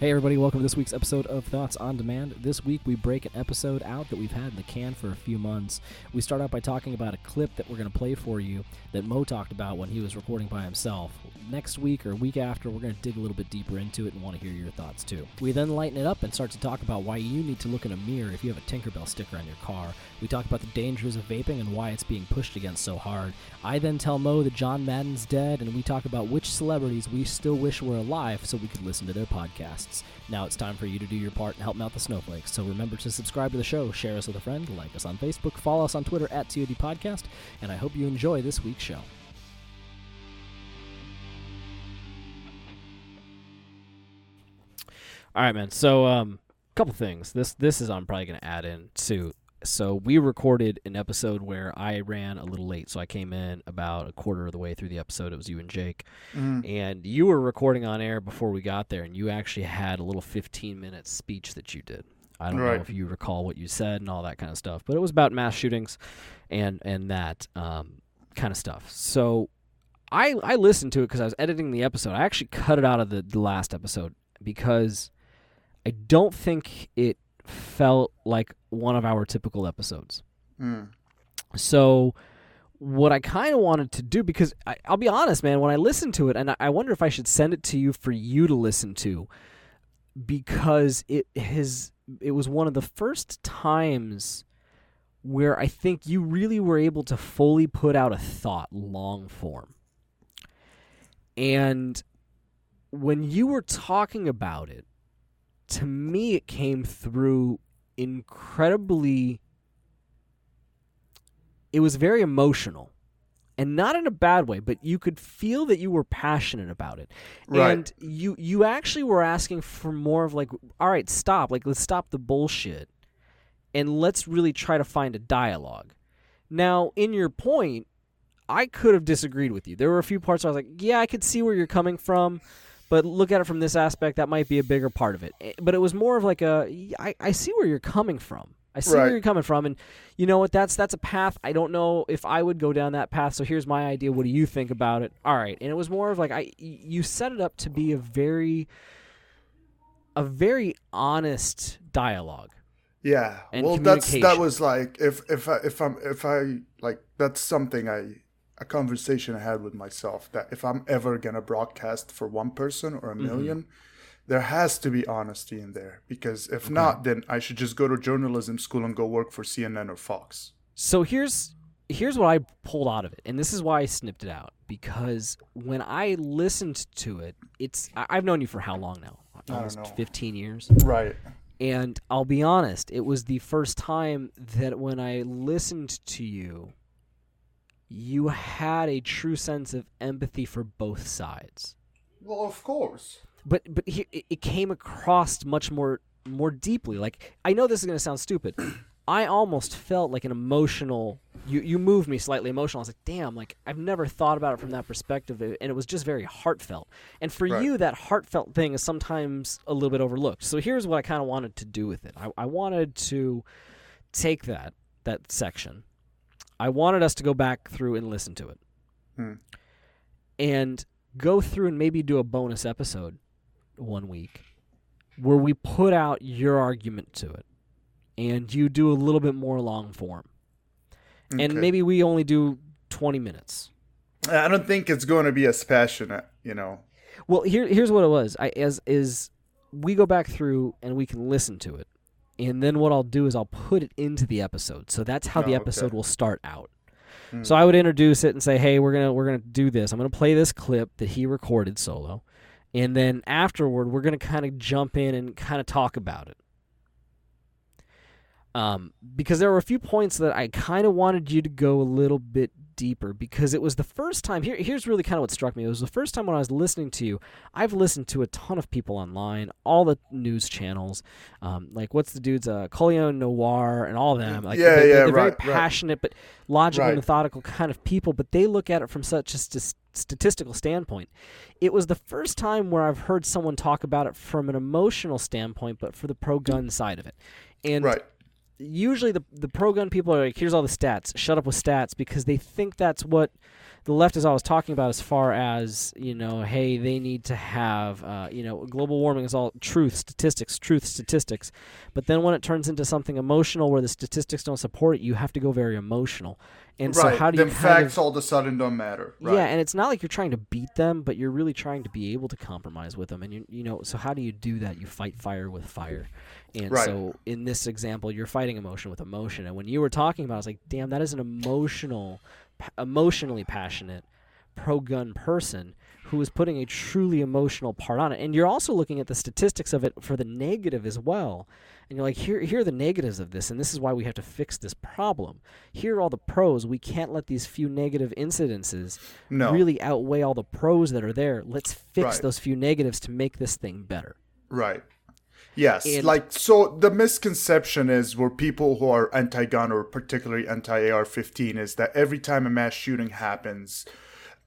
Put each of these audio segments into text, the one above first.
Hey, everybody, welcome to this week's episode of Thoughts on Demand. This week, we break an episode out that we've had in the can for a few months. We start out by talking about a clip that we're going to play for you that Mo talked about when he was recording by himself. Next week or week after, we're going to dig a little bit deeper into it and want to hear your thoughts too. We then lighten it up and start to talk about why you need to look in a mirror if you have a Tinkerbell sticker on your car. We talk about the dangers of vaping and why it's being pushed against so hard. I then tell Mo that John Madden's dead, and we talk about which celebrities we still wish were alive so we could listen to their Now it's time for you to do your part and help out the snowflakes. So remember to subscribe to the show, share us with a friend, like us on Facebook, follow us on Twitter at TOD Podcast, and I hope you enjoy this week's show. All right, man. So, um, couple things. This this is I'm probably going to add in too. So we recorded an episode where I ran a little late, so I came in about a quarter of the way through the episode. It was you and Jake, Mm. and you were recording on air before we got there, and you actually had a little 15 minute speech that you did. I don't know if you recall what you said and all that kind of stuff, but it was about mass shootings and and that um, kind of stuff. So I I listened to it because I was editing the episode. I actually cut it out of the, the last episode because I don't think it felt like one of our typical episodes. Mm. So, what I kind of wanted to do, because I, I'll be honest, man, when I listened to it, and I, I wonder if I should send it to you for you to listen to, because it has it was one of the first times where I think you really were able to fully put out a thought long form. And when you were talking about it, to me it came through incredibly it was very emotional. And not in a bad way but you could feel that you were passionate about it. Right. and you you actually were asking for more of like all right stop. Like let's stop the bullshit and let's really try to find a dialogue. Now in your point i could have disagreed with you. There were a few parts where i was like yeah i could see where you're coming from but look at it from this aspect that might be a bigger part of it. Eh, but it was more of like a i, I see where you're coming from. I see where you're coming from and you know what that's that's a path. I don't know if i would go down that path so here's my idea. What do you think about it? All right. And it was more of like i you set it up to be a very a very honest dialogue. Yeah. Well, that's that was like if if I if I'm if I like that's something I a conversation I had with myself that if I'm ever gonna broadcast for one person or a mm-hmm. 1000000 there has to be honesty in there because if not, then I should just go to journalism school and go work for CNN or Fox. So here's here's what I pulled out of it, and this is why I snipped it out because when I listened to it, it's I- I've known you for how long now? don't Almost know. 15 years. Right. And I'll be honest, it was the first time that when I listened to you, you had a true sense of empathy for both sides. Well, of course. But but he, it came across much more more deeply. Like I know this is going to sound stupid. I almost felt like an emotional. You you moved me slightly emotional. I was like, damn, like I've never thought about it from that perspective, and it was just very heartfelt. And for Right. you, that heartfelt thing is sometimes a little bit overlooked. So here's what I kind of wanted to do with it. I, I wanted to take that that section. I wanted us to go back through and listen to it, Hmm. and go through and maybe do a bonus episode one week where we put out your argument to it and you do a little bit more long form. And maybe we only do 20 minutes. I don't think it's going to be as passionate, you know. Well, here here's what it was. I as is we go back through and we can listen to it. And then what I'll do is I'll put it into the episode. So that's how Oh, the okay. episode will start out. Hmm. So I would introduce it and say, "Hey, we're gonna we're gonna do this. I'm gonna play this clip that he recorded solo, and then afterward, we're gonna kind of jump in and kind of talk about it." Um, because there were a few points that I kind of wanted you to go a little bit deeper because it was the first time. Here, here's really kind of what struck me. It was the first time when I was listening to you. I've listened to a ton of people online, all the news channels, um, like what's the dudes, uh, Colion Noir, and all of them. Like Yeah, they're, yeah, they're very right, right. passionate but logical, Right. methodical kind of people. But they look at it from such a st- statistical standpoint. It was the first time where I've heard someone talk about it from an emotional standpoint, but for the pro-gun side of it. And Right. Usually the the pro gun people are like, here's all the stats. Shut up with stats because they think that's what the left is always talking about as far as you know hey they need to have uh, you know global warming is all truth statistics truth statistics but then when it turns into something emotional where the statistics don't support it you have to go very emotional and right. so how do then you facts of, all of a sudden don't matter. Right. yeah and it's not like you're trying to beat them but you're really trying to be able to compromise with them and you, you know so how do you do that you fight fire with fire and Right. so in this example you're fighting emotion with emotion and when you were talking about it, I was like damn that is an emotional emotionally passionate pro-gun person who is putting a truly emotional part on it and you're also looking at the statistics of it for the negative as well and you're like here here are the negatives of this and this is why we have to fix this problem here are all the pros we can't let these few negative incidences No. really outweigh all the pros that are there let's fix Right. those few negatives to make this thing better Right. Yes. And- like so the misconception is where people who are anti-gun or particularly anti-AR-15 is that every time a mass shooting happens,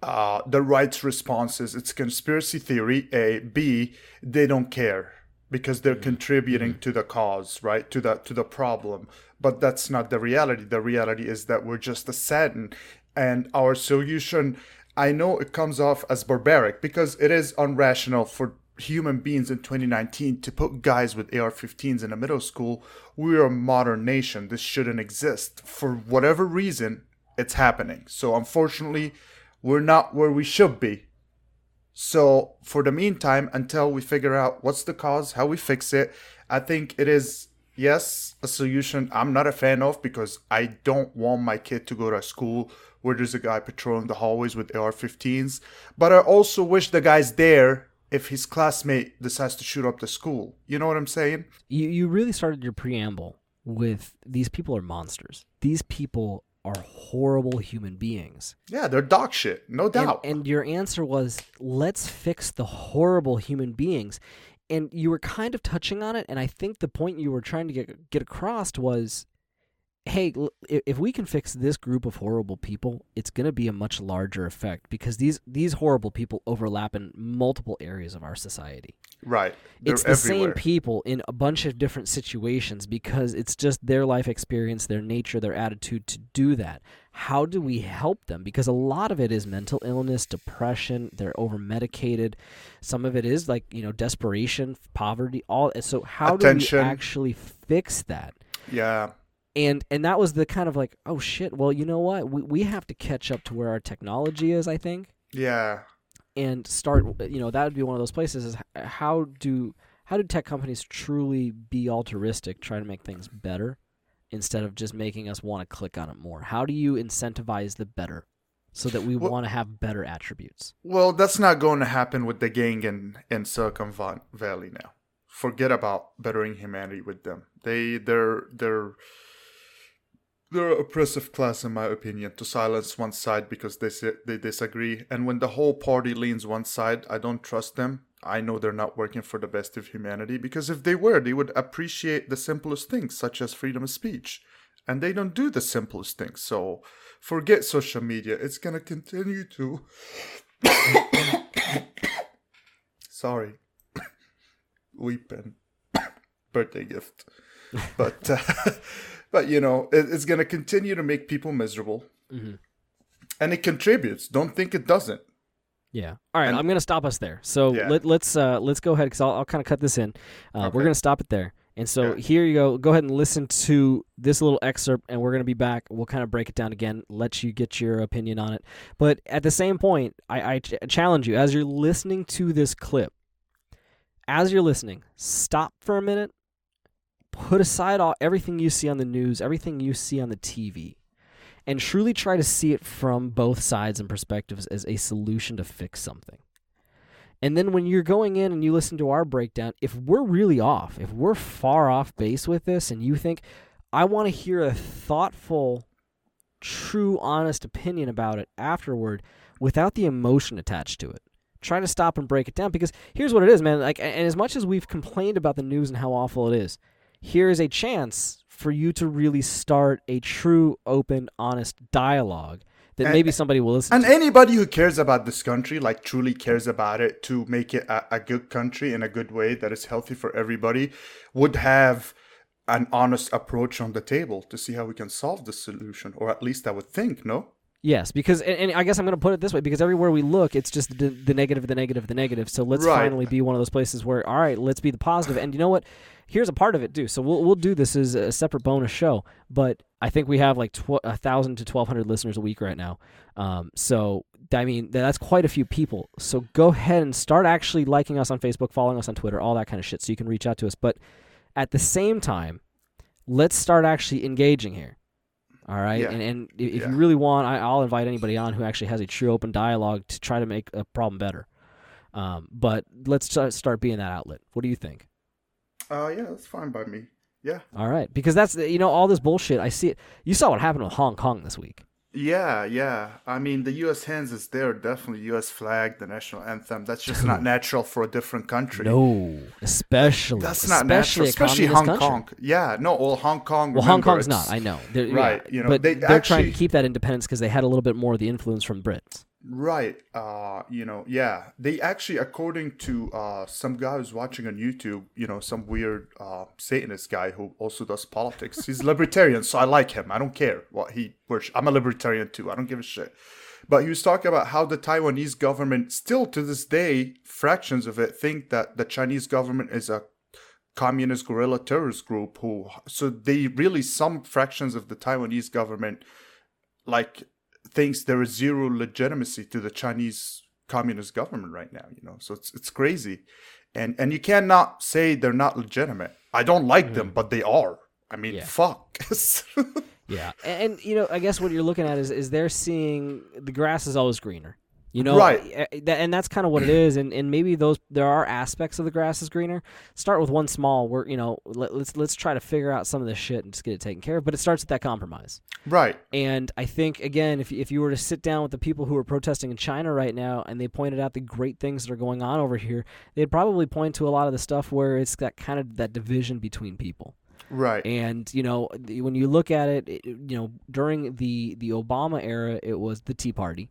uh, the right's response is it's conspiracy theory. A, B, they don't care because they're contributing to the cause, right? To the to the problem. But that's not the reality. The reality is that we're just a saddened, and our solution. I know it comes off as barbaric because it is unrational for human beings in 2019 to put guys with AR-15s in a middle school. We're a modern nation. This shouldn't exist. For whatever reason, it's happening. So unfortunately, we're not where we should be. So for the meantime, until we figure out what's the cause, how we fix it, I think it is yes a solution I'm not a fan of because I don't want my kid to go to a school where there's a guy patrolling the hallways with AR-15s. But I also wish the guy's there if his classmate decides to shoot up the school. You know what I'm saying? you you really started your preamble with these people are monsters. These people are horrible human beings. Yeah, they're dog shit, no And, doubt. and your answer was let's fix the horrible human beings. And you were kind of touching on it and I think the point you were trying to get get across was hey, if we can fix this group of horrible people, it's going to be a much larger effect because these these horrible people overlap in multiple areas of our society. right. They're it's the everywhere. same people in a bunch of different situations because it's just their life experience, their nature, their attitude to do that. How do we help them? Because a lot of it is mental illness, depression, they're over medicated. Some of it is like, you know, desperation, poverty, all so how Attention. do we actually fix that? Yeah. And and that was the kind of like, oh shit, well, you know what? We we have to catch up to where our technology is, I think Yeah. and start you know that would be one of those places is uh, how do how do tech companies truly be altruistic try to make things better instead of just making us want to click on it more how do you incentivize the better so that we Well- want to have better attributes Well, that's not going to happen with the gang in, in Silicon Valley now. Forget about bettering humanity with them. They they're they're they're an oppressive class in my opinion to silence one side because they say, they disagree. And when the whole party leans one side, I don't trust them. I know they're not working for the best of humanity because if they were, they would appreciate the simplest things such as freedom of speech. And they don't do the simplest things. So forget social media. It's going to continue to Sorry. Weeping. Birthday gift. But uh, but you know, it, it's going to continue to make people miserable. Mhm. And it contributes. Don't think it doesn't. yeah all right And- i'm gonna stop us there so Yeah. let, let's uh let's go ahead because i'll, I'll kind of cut this in uh, we're gonna stop it there and so Yeah. here you go go ahead and listen to this little excerpt and we're gonna be back we'll kind of break it down again let you get your opinion on it but at the same point i, I ch- challenge you as you're listening to this clip as you're listening stop for a minute put aside all everything you see on the news everything you see on the tv and truly try to see it from both sides and perspectives as a solution to fix something. And then when you're going in and you listen to our breakdown, if we're really off, if we're far off base with this and you think, I want to hear a thoughtful, true, honest opinion about it afterward without the emotion attached to it. Try to stop and break it down because here's what it is, man. Like, and as much as we've complained about the news and how awful it is, here is a chance for you to really start a true, open, honest dialogue that And- maybe somebody will listen And to. anybody who cares about this country, like truly cares about it to make it a, a good country in a good way that is healthy for everybody, would have an honest approach on the table to see how we can solve the solution. Or at least I would think, no? Yes, because and, and I guess I'm going to put it this way because everywhere we look, it's just the, the negative, the negative, the negative. So let's Right. finally be one of those places where, all right, let's be the positive. And you know what? Here's a part of it too. So we'll we'll do this as a separate bonus show, but I think we have like tw- a thousand to twelve hundred listeners a week right now. Um, so I mean that's quite a few people. So go ahead and start actually liking us on Facebook, following us on Twitter, all that kind of shit, so you can reach out to us. But at the same time, let's start actually engaging here. All right, Yeah. and and if Yeah. you really want, I, I'll invite anybody on who actually has a true open dialogue to try to make a problem better. Um, but let's start start being that outlet. What do you think? Uh, yeah, that's fine by me. Yeah. All right, because that's you know all this bullshit. I see it. You saw what happened with Hong Kong this week. Yeah, yeah. I mean, the U.S. hands is there, definitely. U.S. flag, the national anthem. That's just not natural for a different country. No, especially That's not especially natural, a especially Hong country. Kong. Yeah, no, well, Hong Kong. Well, Hong Kong's not. I know. They're, Right, yeah, you know, but they are trying to keep that independence because they had a little bit more of the influence from Brits. Right. Uh, you know, yeah. They actually, according to uh, some guy who's watching on YouTube, you know, some weird uh, Satanist guy who also does politics. He's libertarian, so I like him. I don't care what he worship. I'm a libertarian too. I don't give a shit. But he was talking about how the Taiwanese government, still to this day, fractions of it think that the Chinese government is a communist guerrilla terrorist group who so they really some fractions of the Taiwanese government like thinks there is zero legitimacy to the Chinese communist government right now, you know. So it's it's crazy. And and you cannot say they're not legitimate. I don't like them, but they are. I mean, Mm. Yeah. fuck. Yeah, and, and you know, I guess what you're looking at is is they're seeing the grass is always greener. You know, Right. eh, And that's kind of what it is. And and maybe those there are aspects of the grass is greener. Start with one small. Where you know, let, let's let's try to figure out some of this shit and just get it taken care of. But it starts with that compromise. right. And I think again, if if you were to sit down with the people who are protesting in China right now, and they pointed out the great things that are going on over here, they'd probably point to a lot of the stuff where it's that kind of that division between people. Right. And you know, when you look at it, it- you know, during the the Obama era, it was the Tea Party,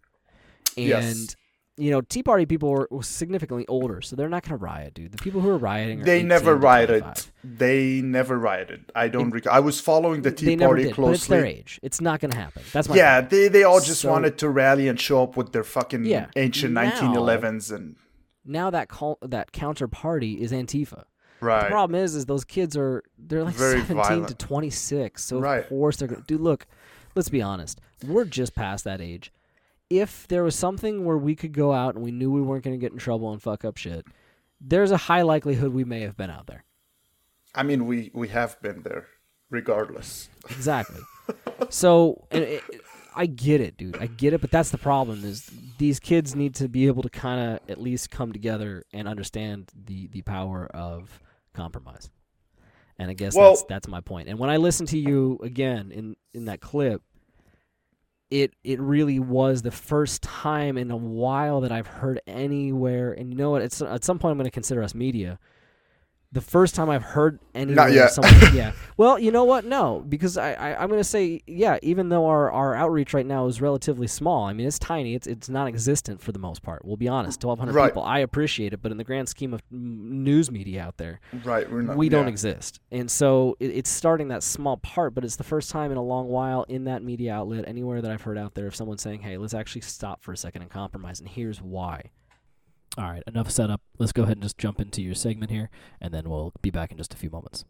and Yes. you know, Tea Party people were, were significantly older, so they're not going to riot, dude. The people who are rioting, are they never rioted. They never rioted. I don't recall. I was following the Tea Party did, but it's their age. It's not going to happen. That's my Yeah, point. they they all just So- wanted to rally and show up with their fucking Yeah. ancient Now- 1911s and Now that call, that counterparty is Antifa. Right. The problem is, is those kids are they're like Very 17 to 26. So Right. of course they're going to. Dude, look, let's be honest. We're just past that age. If there was something where we could go out and we knew we weren't going to get in trouble and fuck up shit, there's a high likelihood we may have been out there. I mean, we we have been there, regardless. Exactly. so, and it, I get it, dude. I get it, but that's the problem is these kids need to be able to kind of at least come together and understand the the power of compromise. And I guess Well- that's that's my point. And when I listen to you again in in that clip, it it really was the first time in a while that I've heard anywhere. And you know what? At some point I'm going to consider us media. The first time I've heard anywhere yet. someone, yeah. Well, you know what? No, because I, I I'm going to say yeah. Even though our, our outreach right now is relatively small, I mean it's tiny. It's it's non-existent for the most part. We'll be honest. 1,200 Right. people. I appreciate it, but in the grand scheme of news media out there, Right. Not. we don't exist. And so it, it's starting that small part, but it's the first time in a long while in that media outlet, anywhere that I've heard out there, of someone saying, hey, let's actually stop for a second and compromise, and here's why. All right, enough setup. Let's go ahead and just jump into your segment here, and then we'll be back in just a few moments.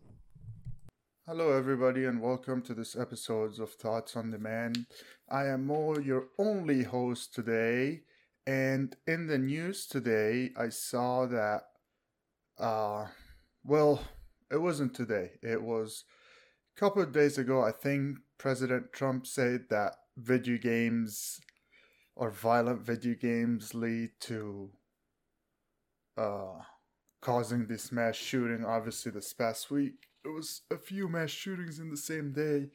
Hello, everybody, and welcome to this episode of Thoughts on Demand. I am Mo, your only host today, and in the news today, I saw that, uh, well, it wasn't today. It was a couple of days ago. I think President Trump said that video games or violent video games lead to uh, causing this mass shooting. Obviously, this past week it was a few mass shootings in the same day.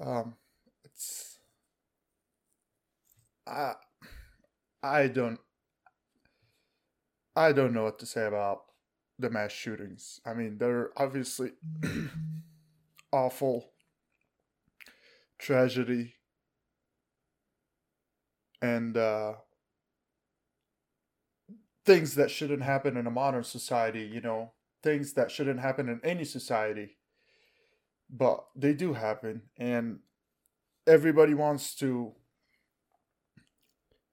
Um, it's I I don't I don't know what to say about the mass shootings. I mean, they're obviously awful tragedy and uh things that shouldn't happen in a modern society, you know, things that shouldn't happen in any society. But they do happen and everybody wants to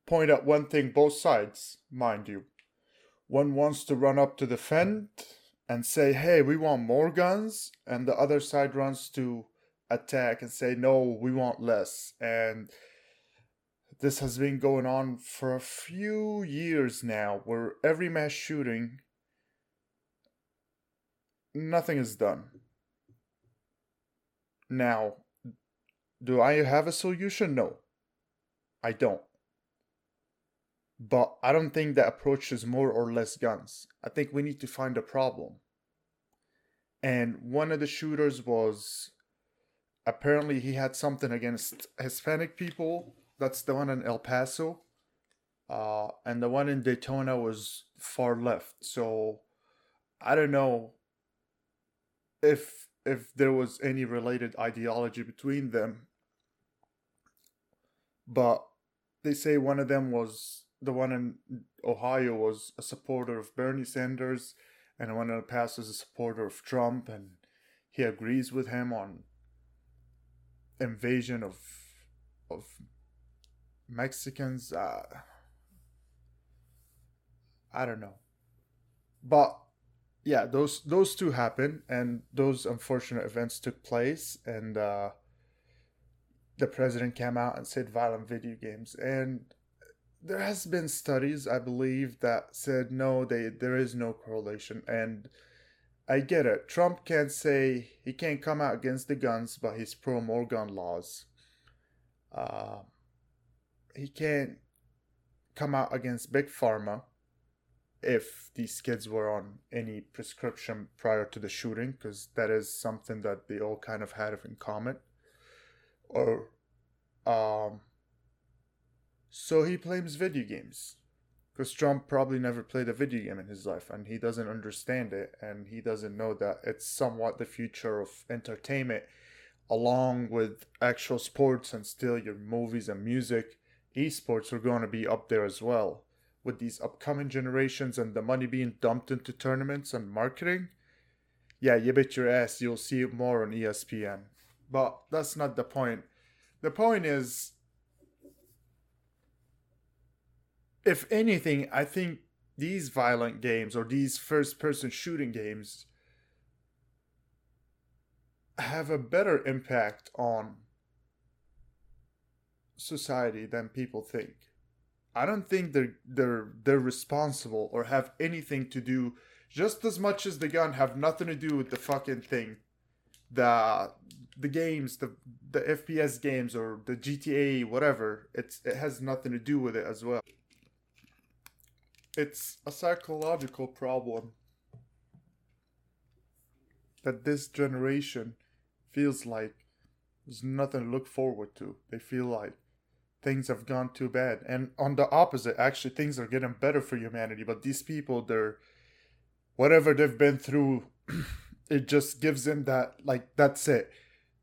point out one thing both sides, mind you. One wants to run up to defend and say, hey, we want more guns, and the other side runs to attack and say, no, we want less. And this has been going on for a few years now, where every mass shooting, nothing is done. Now, do I have a solution? No, I don't. But I don't think that approach is more or less guns. I think we need to find a problem. And one of the shooters was apparently he had something against Hispanic people. That's the one in El Paso. Uh, and the one in Daytona was far left. So I don't know if if there was any related ideology between them. But they say one of them was the one in Ohio was a supporter of Bernie Sanders, and one of the past is a supporter of Trump, and he agrees with him on invasion of of Mexicans. Uh, I don't know, but yeah, those those two happened, and those unfortunate events took place, and uh, the president came out and said violent video games, and there has been studies i believe that said no they there is no correlation. And i get it. Trump can't say he can't come out against the guns but he's pro more gun laws. Uh, he can't come out against big pharma if these kids were on any prescription prior to the shooting because that is something that they all kind of had in common or um so he blames video games. Because Trump probably never played a video game in his life and he doesn't understand it and he doesn't know that it's somewhat the future of entertainment along with actual sports and still your movies and music. Esports are going to be up there as well. With these upcoming generations and the money being dumped into tournaments and marketing, yeah, you bet your ass you'll see it more on ESPN. But that's not the point. The point is if anything, I think these violent games or these first person shooting games have a better impact on society than people think. I don't think they're they're they're responsible or have anything to do just as much as the gun have nothing to do with the fucking thing. The the games, the the FPS games or the GTA, whatever, it's it has nothing to do with it as well it's a psychological problem that this generation feels like there's nothing to look forward to. They feel like things have gone too bad. And on the opposite, actually, things are getting better for humanity. But these people, they're whatever they've been through, it just gives them that, like, that's it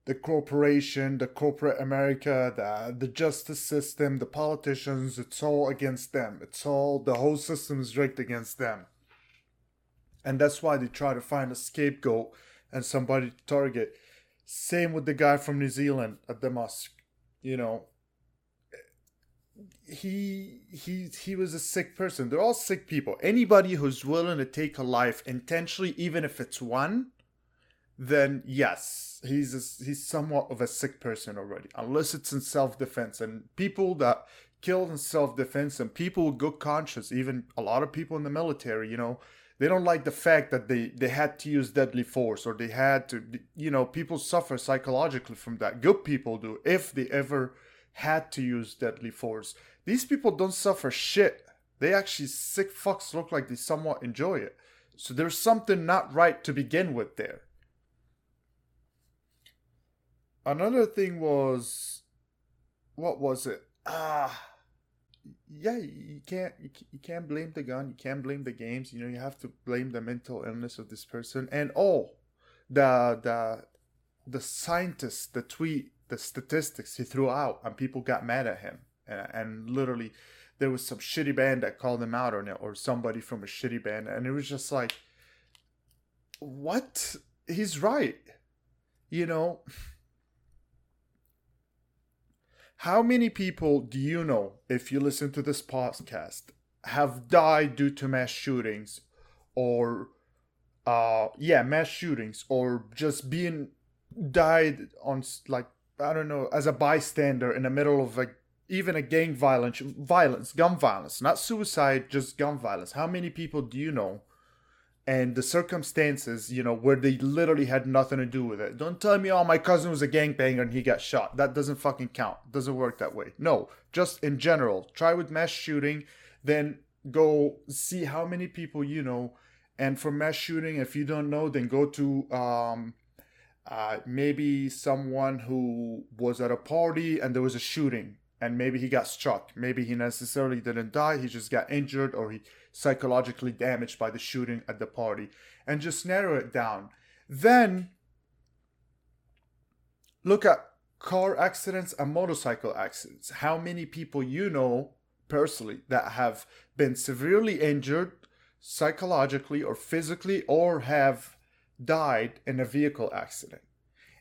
the corporation, the corporate America, the the justice system, the politicians, it's all against them. It's all the whole system is rigged against them. And that's why they try to find a scapegoat and somebody to target. Same with the guy from New Zealand at the mosque. You know, he he he was a sick person. They're all sick people. Anybody who's willing to take a life intentionally, even if it's one, then yes, he's a, he's somewhat of a sick person already. Unless it's in self defense, and people that kill in self defense, and people with good conscience, even a lot of people in the military, you know, they don't like the fact that they they had to use deadly force or they had to, you know, people suffer psychologically from that. Good people do if they ever had to use deadly force. These people don't suffer shit. They actually sick fucks look like they somewhat enjoy it. So there's something not right to begin with there another thing was what was it ah yeah you can't you can't blame the gun you can't blame the games you know you have to blame the mental illness of this person and oh the the the scientists the tweet the statistics he threw out and people got mad at him. And, and literally there was some shitty band that called him out on it or somebody from a shitty band. And it was just like what? He's right. You know? How many people do you know, if you listen to this podcast, have died due to mass shootings or, uh, yeah, mass shootings or just being died on, like, I don't know, as a bystander in the middle of a even a gang violence, violence, gun violence, not suicide, just gun violence. How many people do you know? And the circumstances, you know, where they literally had nothing to do with it. Don't tell me, oh, my cousin was a gangbanger and he got shot. That doesn't fucking count. doesn't work that way. No, just in general. Try with mass shooting, then go see how many people you know. And for mass shooting, if you don't know, then go to um, uh, maybe someone who was at a party and there was a shooting and maybe he got struck. Maybe he necessarily didn't die, he just got injured or he psychologically damaged by the shooting at the party. And just narrow it down. Then look at car accidents and motorcycle accidents. How many people you know personally that have been severely injured psychologically or physically or have died in a vehicle accident?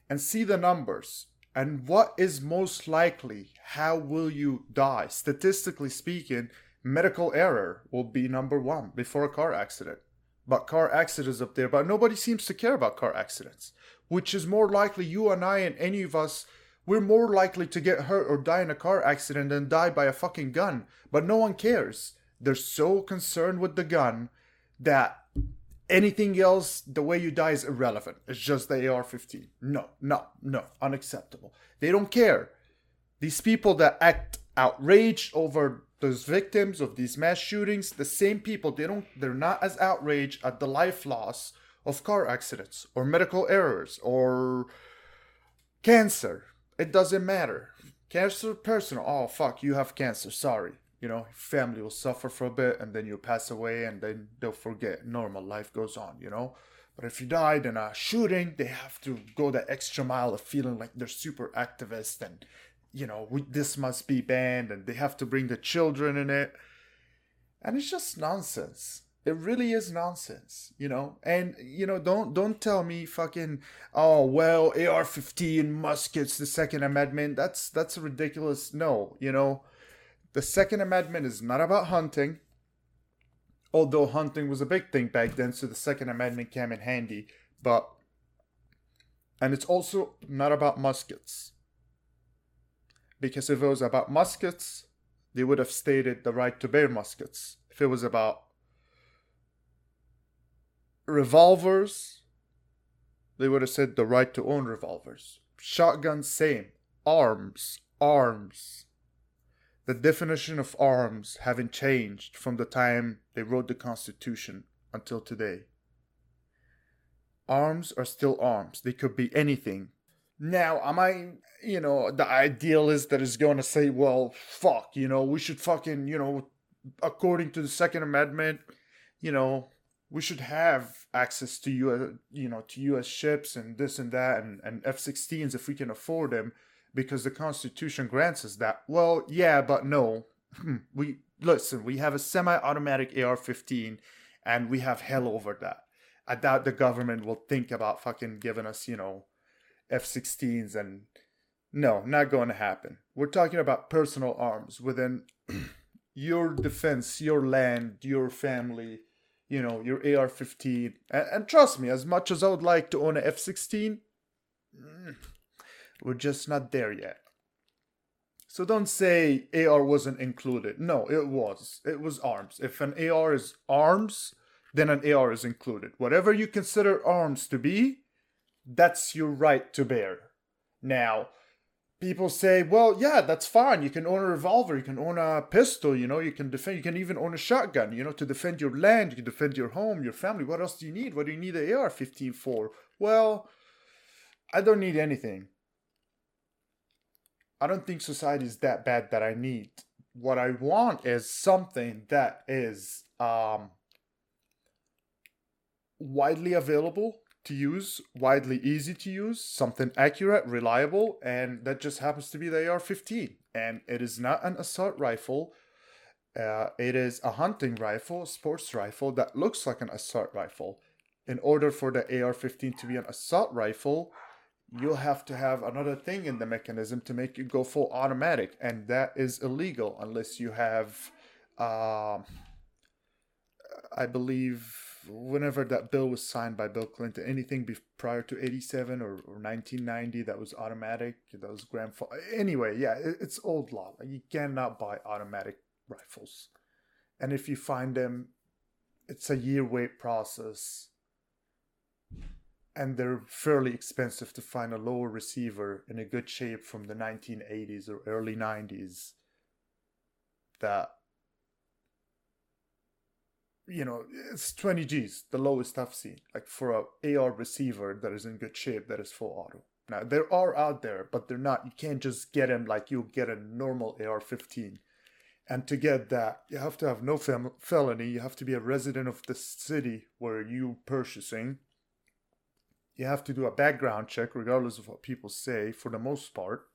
And see the numbers and what is most likely? How will you die? Statistically speaking, medical error will be number one before a car accident. But car accidents up there, but nobody seems to care about car accidents, which is more likely you and I and any of us, we're more likely to get hurt or die in a car accident than die by a fucking gun. But no one cares. They're so concerned with the gun that anything else, the way you die is irrelevant. It's just the AR 15. No, no, no, unacceptable. They don't care. These people that act outraged over those victims of these mass shootings, the same people, they don't they're not as outraged at the life loss of car accidents or medical errors or cancer. It doesn't matter. Cancer personal. Oh fuck, you have cancer. Sorry you know family will suffer for a bit and then you'll pass away and then they'll forget. Normal life goes on you know? But if you died in a shooting. They have to go the extra mile of feeling like they're super activists and you know we, this must be banned and they have to bring the children in it. And it's just nonsense. It really is nonsense you know? And you know don't don't tell me fucking oh well ar-15 muskets the second amendment. That's that's ridiculous. No you know the Second Amendment is not about hunting, although hunting was a big thing back then, so the Second Amendment came in handy. But, and it's also not about muskets. Because if it was about muskets, they would have stated the right to bear muskets. If it was about revolvers, they would have said the right to own revolvers. Shotguns, same. Arms, arms the definition of arms haven't changed from the time they wrote the Constitution until today. Arms are still arms. They could be anything. Now, am I, you know, the idealist that is going to say, well, fuck, you know, we should fucking, you know, according to the Second Amendment, you know, we should have access to you, you know, to U.S. ships and this and that and, and F-16s if we can afford them because the Constitution grants us that. Well, yeah, but no. Hmm, we listen. We have a semi-automatic AR-15, and we have hell over that. I doubt the government will think about fucking giving us, you know, F-16s and no, not going to happen. We're talking about personal arms within your defense, your land, your family, you know, your AR-15. And, and, trust me, as much as I would like to own an F-16. Mm, we're just not there yet. So don't say AR wasn't included. No, it was. It was arms. If an AR is arms, then an AR is included. Whatever you consider arms to be, that's your right to bear. Now, people say, well, yeah, that's fine. You can own a revolver, you can own a pistol, you know, you can defend, you can even own a shotgun, you know, to defend your land, you can defend your home, your family. What else do you need? What do you need an AR 15 for? Well, I don't need anything. I don't think society is that bad that I need. What I want is something that is um, widely available to use, widely easy to use, something accurate, reliable, and that just happens to be the AR 15. And it is not an assault rifle. Uh, it is a hunting rifle, sports rifle that looks like an assault rifle. In order for the AR 15 to be an assault rifle, you'll have to have another thing in the mechanism to make it go full automatic, and that is illegal unless you have, uh, I believe, whenever that bill was signed by Bill Clinton, anything be- prior to 87 or, or 1990 that was automatic, that was grandfather. Anyway, yeah, it, it's old law. You cannot buy automatic rifles. And if you find them, it's a year wait process and they're fairly expensive to find a lower receiver in a good shape from the 1980s or early 90s that you know it's 20 g's the lowest i've seen like for a ar receiver that is in good shape that is full auto. Now there are out there but they're not. You can't just get them like you'll get a normal ar-15 and to get that you have to have no felony. You have to be a resident of the city where you purchasing you have to do a background check regardless of what people say for the most part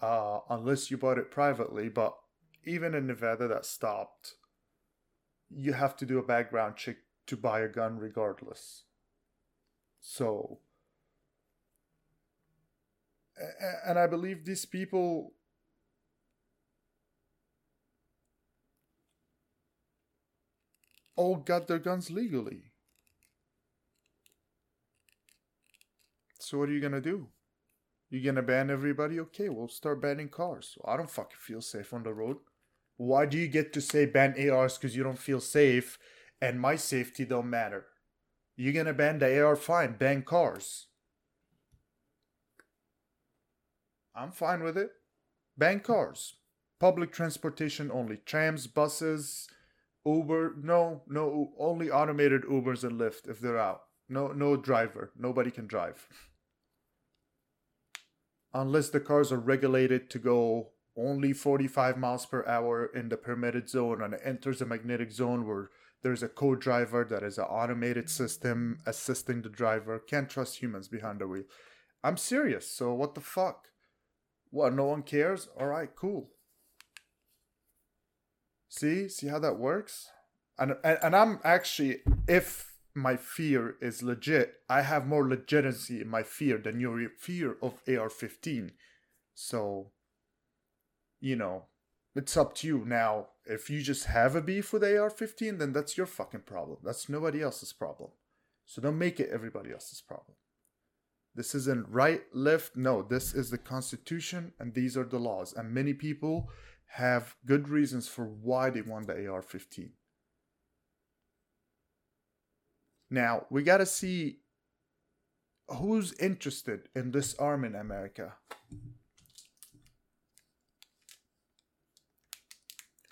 uh, unless you bought it privately. But even in nevada that stopped you have to do a background check to buy a gun regardless. So and i believe these people all got their guns legally So what are you gonna do? You gonna ban everybody? Okay, we'll start banning cars. I don't fucking feel safe on the road. Why do you get to say ban ARs because you don't feel safe and my safety don't matter? You're gonna ban the AR, fine, ban cars. I'm fine with it. Ban cars. Public transportation only. Trams, buses, Uber. No, no, only automated Ubers and Lyft if they're out. No, no driver. Nobody can drive unless the cars are regulated to go only 45 miles per hour in the permitted zone and enters a magnetic zone where there's a co-driver that is an automated system assisting the driver can't trust humans behind the wheel. I'm serious so what the fuck? What no one cares? All right cool. See? See how that works? And and, and i'm actually if my fear is legit. I have more legitimacy in my fear than your fear of AR 15. So, you know, it's up to you. Now, if you just have a beef with AR 15, then that's your fucking problem. That's nobody else's problem. So don't make it everybody else's problem. This isn't right, left. No, this is the Constitution and these are the laws. And many people have good reasons for why they want the AR 15. Now, we got to see who's interested in this arm in America.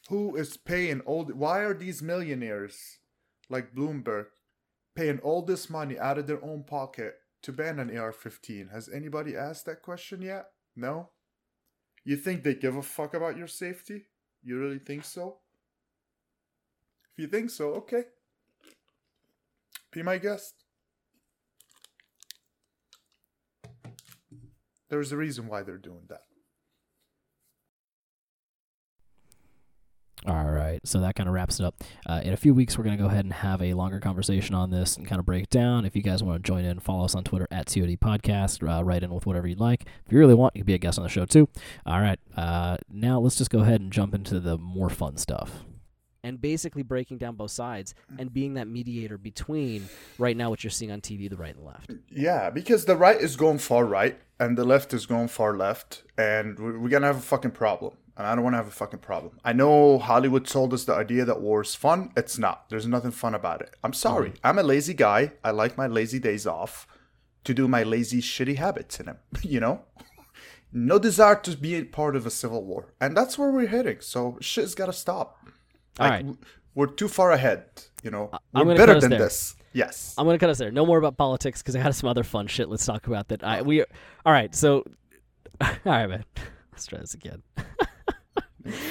Who is paying all the, why are these millionaires like Bloomberg paying all this money out of their own pocket to ban an AR-15? Has anybody asked that question yet? No? You think they give a fuck about your safety? You really think so? If you think so, okay. Be my guest. There's a reason why they're doing that. All right, so that kind of wraps it up. Uh, in a few weeks, we're going to go ahead and have a longer conversation on this and kind of break it down. If you guys want to join in, follow us on Twitter at TOD Podcast. Uh, write in with whatever you'd like. If you really want, you can be a guest on the show too. All right, uh, now let's just go ahead and jump into the more fun stuff and basically breaking down both sides and being that mediator between right now what you're seeing on TV, the right and left. Yeah, because the right is going far right and the left is going far left, and we're gonna have a fucking problem. And I don't want to have a fucking problem. I know Hollywood sold us the idea that war is fun. It's not. There's nothing fun about it. I'm sorry. Mm-hmm. I'm a lazy guy. I like my lazy days off to do my lazy, shitty habits in them. You know, no desire to be a part of a civil war, and that's where we're heading. So shit's gotta stop. All like, right. We're too far ahead. You know, we're better than there. this. Yes. I'm gonna cut us there. No more about politics because I had some other fun shit. Let's talk about that. I we all right. So all right, man. Let's try this again.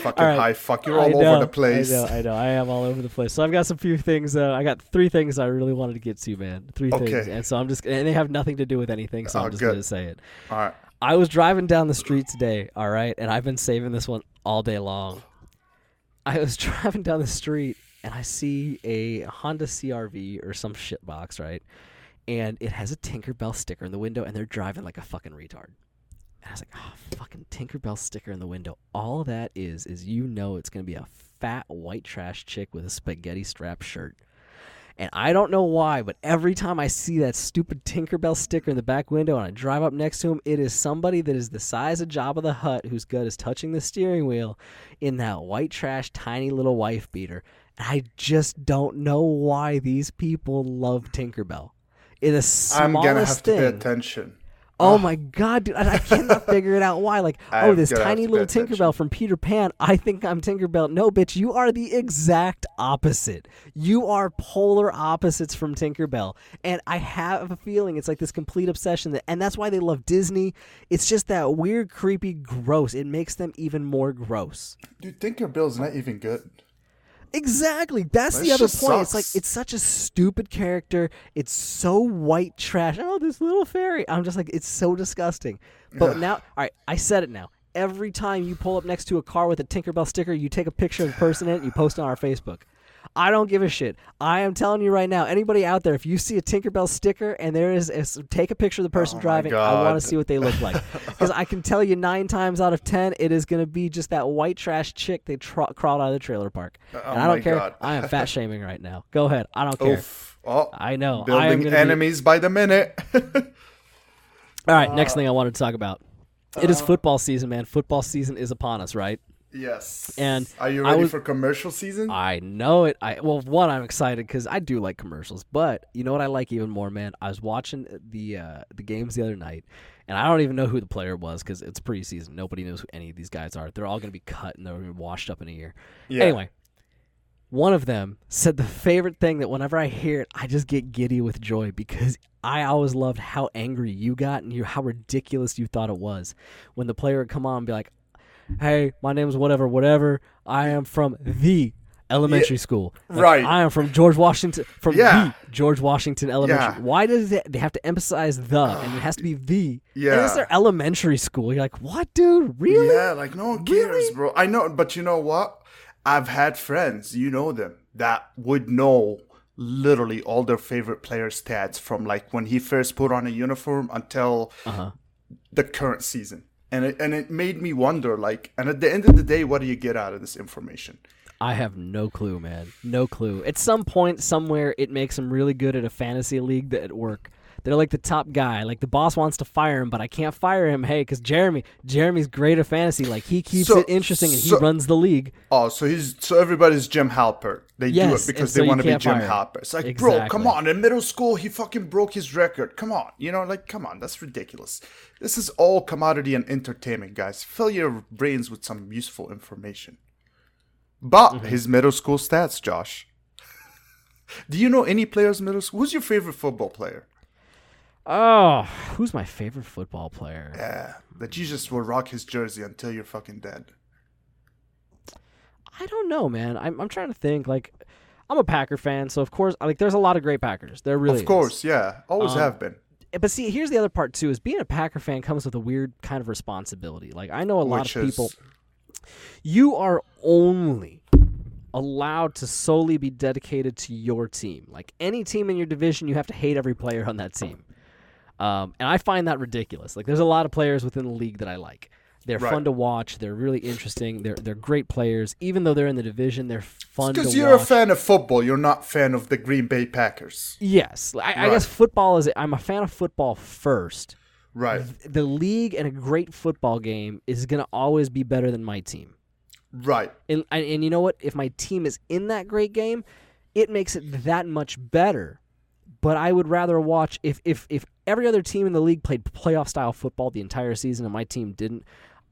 Fucking right. high fuck. You're all know, over the place. I know, I know. I am all over the place. So I've got some few things. Uh, I got three things I really wanted to get to, man. Three okay. things. And so I'm just, and they have nothing to do with anything. So oh, I'm just going to say it. All right. I was driving down the street today. All right. And I've been saving this one all day long. I was driving down the street and I see a Honda CRV or some shit box, right? and it has a Tinkerbell sticker in the window, and they're driving like a fucking retard. And I was like, oh, fucking Tinkerbell sticker in the window. All that is, is you know it's going to be a fat white trash chick with a spaghetti strap shirt. And I don't know why, but every time I see that stupid Tinkerbell sticker in the back window and I drive up next to him, it is somebody that is the size of Jabba the Hutt whose gut is touching the steering wheel in that white trash tiny little wife beater. And I just don't know why these people love Tinkerbell. In the smallest I'm gonna have thing. to pay attention. Oh my god, dude! And I cannot figure it out. Why? Like, oh, I'm this tiny little Tinkerbell attention. from Peter Pan. I think I'm Tinkerbell. No, bitch, you are the exact opposite. You are polar opposites from Tinkerbell. And I have a feeling it's like this complete obsession that, and that's why they love Disney. It's just that weird, creepy, gross. It makes them even more gross. Dude, Tinkerbell's not even good. Exactly. That's the This other just point. It's like sucks. it's such a stupid character. It's so white trash. Oh, this little fairy. I'm just like it's so disgusting. But now, all right, I said it now. Every time you pull up next to a car with a Tinkerbell sticker, you take a picture of the person in it and you post it on our Facebook. I don't give a shit. I am telling you right now, anybody out there, if you see a Tinkerbell sticker and there is, a, take a picture of the person Oh driving. I want to see what they look like because I can tell you nine times out of ten, it is going to be just that white trash chick they tro- crawled out of the trailer park. Oh and I Oh don't care. God. I am fat shaming right now. Go ahead. I don't care. Oof. Oh, I know. I building be- enemies by the minute. All right, next uh, thing I wanted to talk about. It is uh. football season, man. Football season is upon us, right? Yes. And are you ready was- for commercial season? I know it. I well, one, I'm excited because I do like commercials, but you know what I like even more, man. I was watching the uh, the games the other night, and I don't even know who the player was because it's preseason. Nobody knows who any of these guys are. They're all going to be cut and they're going to be washed up in a year. Yeah. Anyway, one of them said the favorite thing that whenever I hear it, I just get giddy with joy because I always loved how angry you got and you how ridiculous you thought it was when the player would come on and be like, "Hey, my name's whatever, whatever. I am from the." Elementary school, Like, right. I am from George Washington, from Yeah. the George Washington Elementary. Yeah. Why does it, they have to emphasize the, and it has to be the? and Yeah. it's their elementary school. You're like, what, dude? Really? Yeah, like no one cares, Really? bro. I know, but you know what? I've had friends, you know them, that would know literally all their favorite player stats from like when he first put on a uniform until Uh-huh. the current season. And it, and it made me wonder, like, and at the end of the day, what do you get out of this information? I have no clue, man. No clue. At some point, somewhere, it makes him really good at a fantasy league that at work. They're like the top guy. Like the boss wants to fire him, but I can't fire him. Hey, because Jeremy, Jeremy's great at fantasy. Like he keeps So- it interesting and he runs the league. Oh, so he's so everybody's Jim Halpert. They do it because so they want to be Jim. Halpert. It's like, bro, come on. In middle school, he fucking broke his record. Come on, you know, like, come on. That's ridiculous. This is all commodity and entertainment, guys. Fill your brains with some useful information. But Mm-hmm. his middle school stats, Josh. do you know any players middle school? Who's your favorite football player? Oh, who's my favorite football player? Yeah, that you just will rock his jersey until you're fucking dead. I don't know, man. I'm I'm trying to think. Like, I'm a Packer fan, so of course, like, there's a lot of great Packers. There really, of is. course, yeah, always Um, have been. But see, here's the other part too: is being a Packer fan comes with a weird kind of responsibility. Like, I know a lot Which of is- people. You are only allowed to solely be dedicated to your team. Like any team in your division, you have to hate every player on that team. Um, and I find that ridiculous. Like, there's a lot of players within the league that I like. They're Right. fun to watch. They're really interesting. They're they're great players. Even though they're in the division, they're fun Because you're a fan of football, you're not fan of the Green Bay Packers. Yes, I, I guess football is. I'm a fan of football first. Right. The league and a great football game is going to always be better than my team. Right. And, and and you know what? If my team is in that great game, it makes it that much better. But I would rather watch if if if every other team in the league played playoff style football the entire season and my team didn't,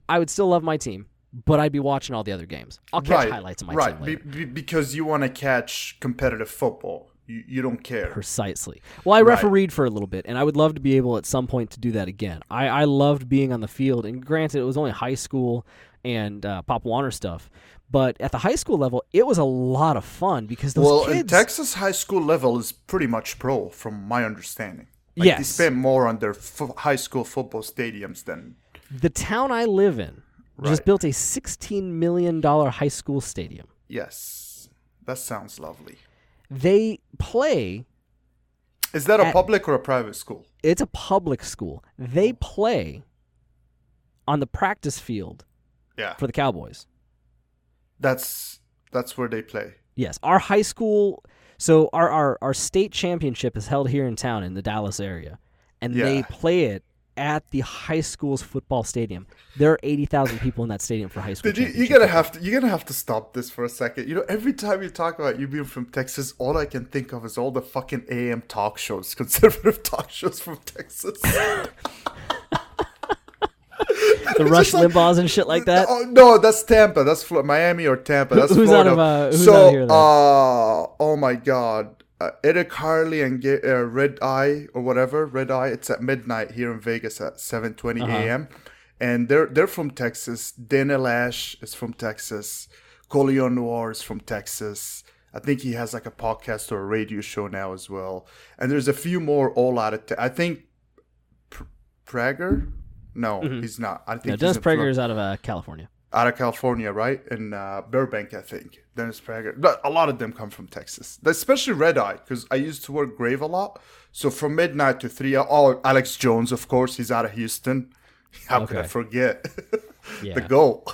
I would still love my team, but I'd be watching all the other games. I'll catch right. highlights of my right. team Be, be, because you want to catch competitive football. You, you don't care. Precisely. Well, I Right. refereed for a little bit, and I would love to be able at some point to do that again. I, I loved being on the field, and granted, it was only high school and uh, Pop Warner stuff, but at the high school level, it was a lot of fun because those well, kids. in Texas high school level is pretty much pro, from my understanding. Like, They Yes. spend more on their fo- high school football stadiums than. the town I live in just built a sixteen million dollar high school stadium. Yes. That sounds lovely. They play Is that a At- public or a private school? It's a public school. They play on the practice field Yeah. for the Cowboys. That's that's where they play. Yes, our high school. So our our, our state championship is held here in town in the Dallas area, and they play it at the high school's football stadium. There are eighty thousand people in that stadium for high school. Did you, you're gonna have to. You're gonna have to stop this for a second. You know, every time you talk about you being from Texas, all I can think of is all the fucking AM talk shows, conservative talk shows from Texas. the Rush like- Limbaughs and shit like that. Oh no, that's Tampa. That's Flo- Miami or Tampa. That's Who's out of, uh, who's so, out here, uh, oh my God, uh, Eric Harley and uh, Red Eye or whatever, Red Eye. It's at midnight here in Vegas at 7:20 Uh-huh. a.m. And they're they're from Texas. Dana Loesch is from Texas. Colion Noir is from Texas. I think he has like a podcast or a radio show now as well. And there's a few more all out of. Te- I think Pr- Prager. No, he's not. I think Mm-hmm. No, Dennis Prager is out of uh, California. out of California, right? In uh, Burbank, I think. Dennis Prager. But a lot of them come from Texas, especially Red Eye, because I used to work Grave a lot. So from midnight to three. Oh, Alex Jones, of course, he's out of Houston. How could I forget Yeah. the goal?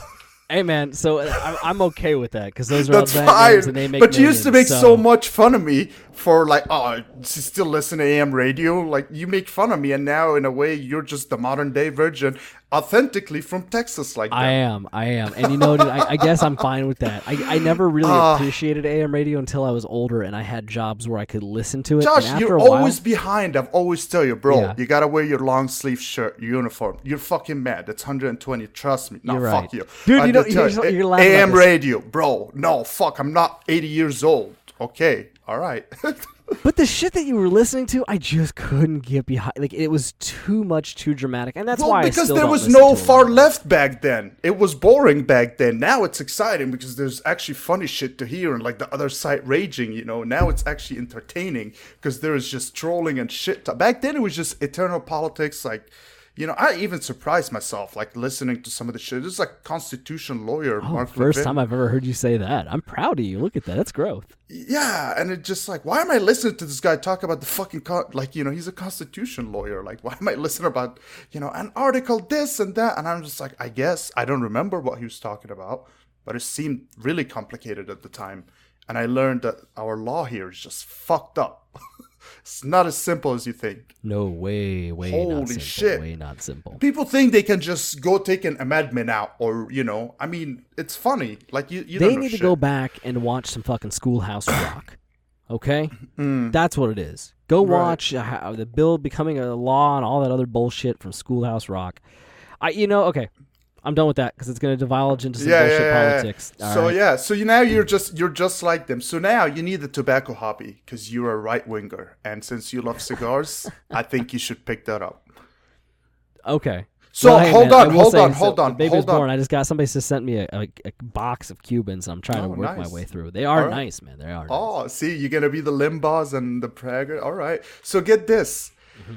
Hey man, so uh, I'm, I'm okay with that because those are That's all fine. and they make but you used to make millions, so much fun of me for like, oh, still listen to AM radio. Like you make fun of me, and now in a way, you're just the modern day virgin, authentically from Texas, like that. I am, I am, and you know, dude, I, I guess I'm fine with that. I, I never really Ah. appreciated AM radio until I was older and I had jobs where I could listen to it. Josh, you're a while, always behind. I've always tell you, bro. Yeah. You gotta wear your long sleeve shirt, your uniform. You're fucking mad. It's 120. Trust me. No, You're fuck right. you, Dude, I you tell you're- you, you're laughing AM radio, bro. No, fuck. I'm not 80 years old. Okay, all right. But the shit that you were listening to, I just couldn't get behind. Like it was too much, too dramatic, and that's well, why I because there was no far left back then. It was boring back then. Now it's exciting because there's actually funny shit to hear and like the other side raging. You know, now it's actually entertaining because there is just trolling and shit. Back then it was just eternal politics, like. You know, I even surprised myself, like listening to some of the shit. This is like constitution lawyer Oh, Mark first Levin. time I've ever heard you say that. I'm proud of you. Look at that. That's growth. Yeah, and it's just like, why am I listening to this guy talk about the fucking con- like, you know, he's a constitution lawyer. Like, why am I listening about, you know, an article this and that? And I'm just like, I guess I don't remember what he was talking about, but it seemed really complicated at the time. And I learned that our law here is just fucked up. it's not as simple as you think. No way, way Holy not simple. shit. Way not simple. People think they can just go take an amendment out, or you know, I mean, it's funny. Like you, you They need to go back and watch some fucking Schoolhouse Rock. Okay, Mm. that's what it is. Go Right. watch uh, the bill becoming a law and all that other bullshit from Schoolhouse Rock. I, you know, okay, I'm done with that because it's going to divulge into some bullshit politics. All so right? yeah, so you now you're just you're just like them. So now you need the tobacco hobby because you're a right winger, and since you love cigars, I think you should pick that up. okay. So, Well, hey, hold man, on, hold say, on, so hold on, the baby hold was born. on. I just got somebody just sent me a, a, a box of Cubans. I'm trying to Oh, work my way through. They are right. nice, man. They are. nice. Oh, see, you're gonna be the Limbaughs and the Prager. All right. So get this: Mm-hmm.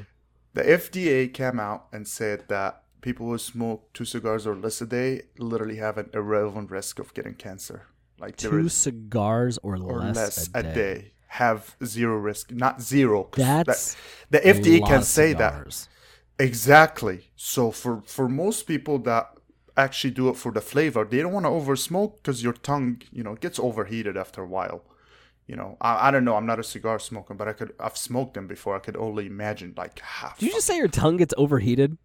the FDA came out and said that people who smoke two cigars or less a day literally have an irrelevant risk of getting cancer. Like Two cigars or, or less, less, a, day. have zero risk, not zero. That's that, the a FDA can say that exactly. So for for most people that actually do it for the flavor, they don't want to over smoke because your tongue, you know, gets overheated after a while. You know, I, I don't know. I'm not a cigar smoker, but I could. I've smoked them before. I could only imagine like half. Did you just say your tongue gets overheated?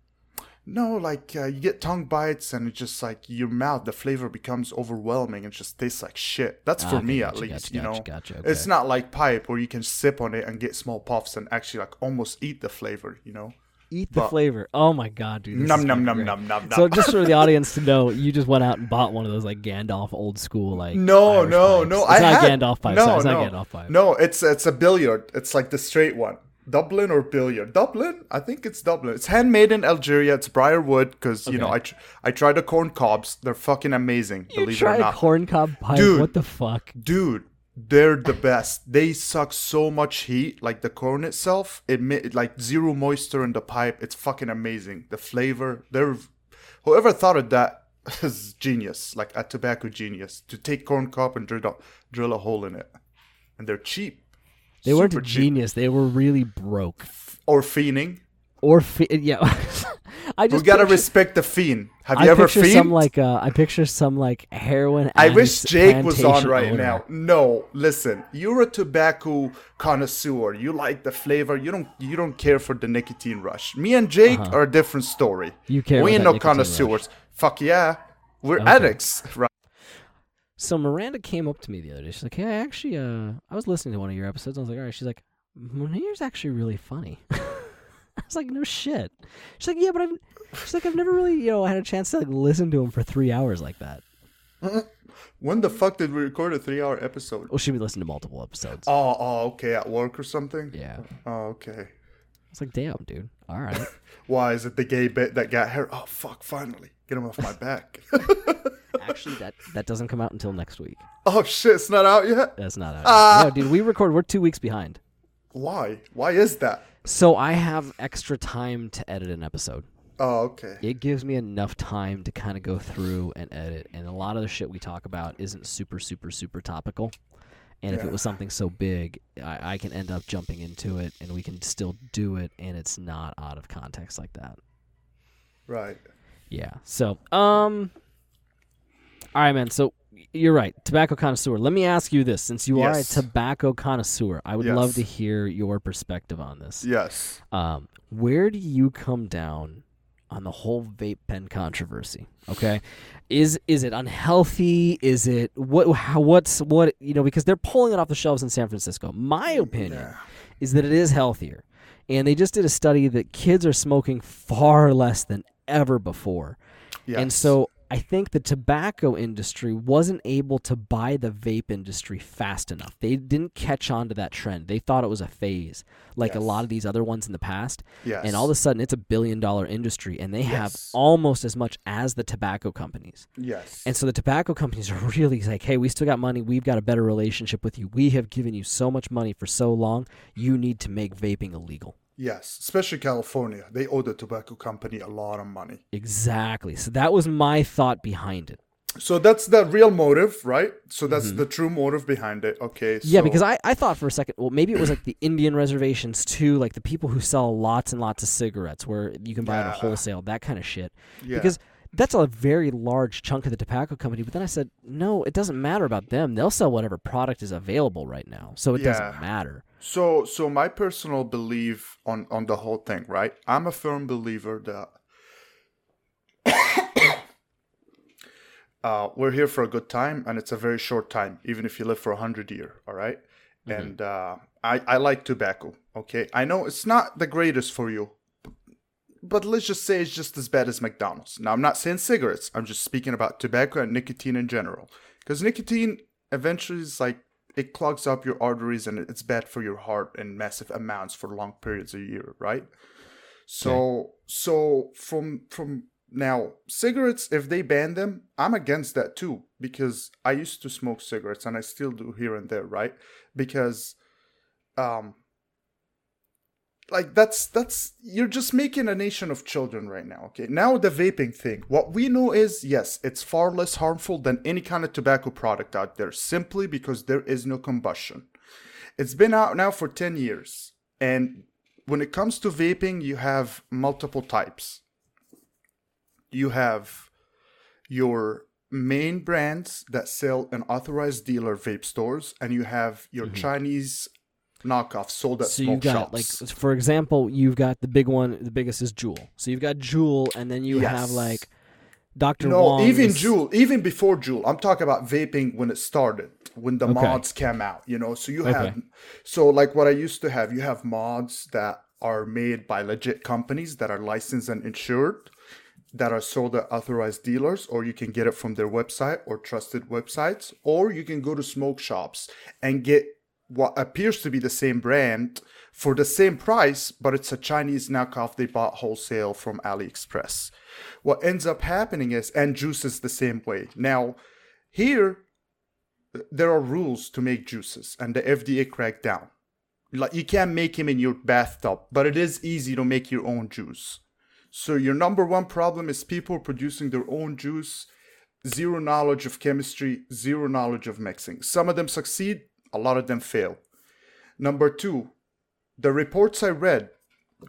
No, like uh, you get tongue bites and it's just like your mouth, the flavor becomes overwhelming and just tastes like shit. That's Ah, for okay, me gotcha, at least, gotcha, you know. gotcha, gotcha, It's not like pipe where you can sip on it and get small puffs and actually like almost eat the flavor, you know. Eat the But- flavor. Oh my god, dude. Num is num fucking num num num num. So just for the audience to know, you just went out and bought one of those like Gandalf old school like no, Irish no, pipes. no. It's I not had, Gandalf pipe. No, sorry, it's no, not Gandalf pipe. No, it's it's a billiard. It's like the straight one. Dublin or billiard? Dublin? I think it's Dublin. It's handmade in Algeria. It's Briarwood because you know I tr- I tried the corn cobs. They're fucking amazing. You believe it or tried not. corncob pipe. Dude. What the fuck? dude they're the best they suck so much heat like the corn itself it ma- like zero moisture in the pipe it's fucking amazing the flavor they're whoever thought of that is genius like a tobacco genius to take corn cob and drill a, drill a hole in it and they're cheap They weren't a Super cheap. genius. They were really broke. Or fiending. Or fi- yeah. I just We gotta picture, respect the fiend. Have I you ever picture fiend? some like uh, I picture some like heroin. I wish Jake was on right owner. now. No, listen. You're a tobacco connoisseur. You like the flavor. You don't. You don't care for the nicotine rush. Me and Jake are a different story. Uh-huh. You care We ain't no connoisseurs. Fuck yeah, we're Okay. addicts, right? So Miranda came up to me the other day. She's like, "Hey, I actually, uh, I was listening to one of your episodes. I was like, all right." She's like, "Munir's actually really funny." I was like, "No shit." She's like, "Yeah, but I've," she's like, "I've never really, you know, had a chance to like listen to him for three hours like that." When the fuck did we record a three-hour episode? Well, she would listen to multiple episodes. Oh, oh, okay, at work or something. Yeah, Oh, okay. it's like, damn, dude. All right. Why is it the gay bit that got her? Oh fuck! Finally, get him off my back. Actually, that that doesn't come out until next week. oh shit! It's not out yet. That's not out. Ah. no, dude, we record. We're two weeks behind. Why? Why is that? So I have extra time to edit an episode. Oh, okay. it gives me enough time to kind of go through and edit and a lot of the shit we talk about isn't super super super topical and if it was something so big I, I can end up jumping into it and we can still do it and it's not out of context like that Right. yeah so um all right man so you're right tobacco connoisseur let me ask you this since you are a tobacco connoisseur i would love to hear your perspective on this Yes. um, where do you come down on the whole vape pen controversy? Okay, is is it unhealthy? Is it what? How, what's what? You know, because they're pulling it off the shelves in San Francisco. My opinion Yeah. is that it is healthier, and they just did a study that kids are smoking far less than ever before. Yes. And so I think the tobacco industry wasn't able to buy the vape industry fast enough. They didn't catch on to that trend. They thought it was a phase, like a lot of these other ones in the past. Yes. And all of a sudden, it's a billion dollar industry, and they have almost as much as the tobacco companies. Yes. And so the tobacco companies are really like, hey, we still got money. We've got a better relationship with you. We have given you so much money for so long. You need to make vaping illegal. Yes. Especially California, they owe the tobacco company a lot of money. Exactly. So that was my thought behind it. So that's the real motive, right? So that's the true motive behind it. Okay. Mm-hmm. Yeah, because I, I thought for a second, well, maybe it was like the Indian reservations too, like the people who sell lots and lots of cigarettes where you can buy it at Yeah. wholesale, that kind of shit. Yeah. Because that's a very large chunk of the tobacco company. But then I said, no, it doesn't matter about them. They'll sell whatever product is available right now. So it Yeah. doesn't matter. So, so my personal belief on on the whole thing, right? I'm a firm believer that uh, we're here for a good time, and it's a very short time, even if you live for a hundred year. All right? and uh, I I like tobacco. Okay, I know it's not the greatest for you, but let's just say it's just as bad as McDonald's. Now, I'm not saying cigarettes. I'm just speaking about tobacco and nicotine in general, because nicotine eventually is like it clogs up your arteries and it's bad for your heart in massive amounts for long periods a year, right? So so from from now cigarettes if they ban them, I'm against that too because I used to smoke cigarettes and I still do here and there, right? Because um like that's that's you're just making a nation of children right now okay? Now the vaping thing. What we know is yes it's far less harmful than any kind of tobacco product out there simply because there is no combustion. It's been out now for 10 years and when it comes to vaping you have multiple types. You have your main brands that sell in authorized dealer vape stores and you have your mm-hmm. chinese knockoffs sold at. So smoke you've got shops like, for example, you've got the big one. The biggest is Juul. So you've got Juul, and then you have like Doctor No, Wong. even is- Juul, even before Juul. I'm talking about vaping when it started, when the Okay. mods came out, you know. So you have so like what I used to have, you have mods that are made by legit companies that are licensed and insured that are sold at authorized dealers or you can get it from their website or trusted websites or you can go to smoke shops and get what appears to be the same brand for the same price but it's a chinese knockoff they bought wholesale from aliexpress. What ends up happening is and juices the same way. Now here there are rules to make juices and the fda cracked down. Like you can't make them in your bathtub but it is easy to make your own juice. So your number one problem is people producing their own juice, zero knowledge of chemistry, zero knowledge of mixing. Some of them succeed, a lot of them fail. Number two, the reports I read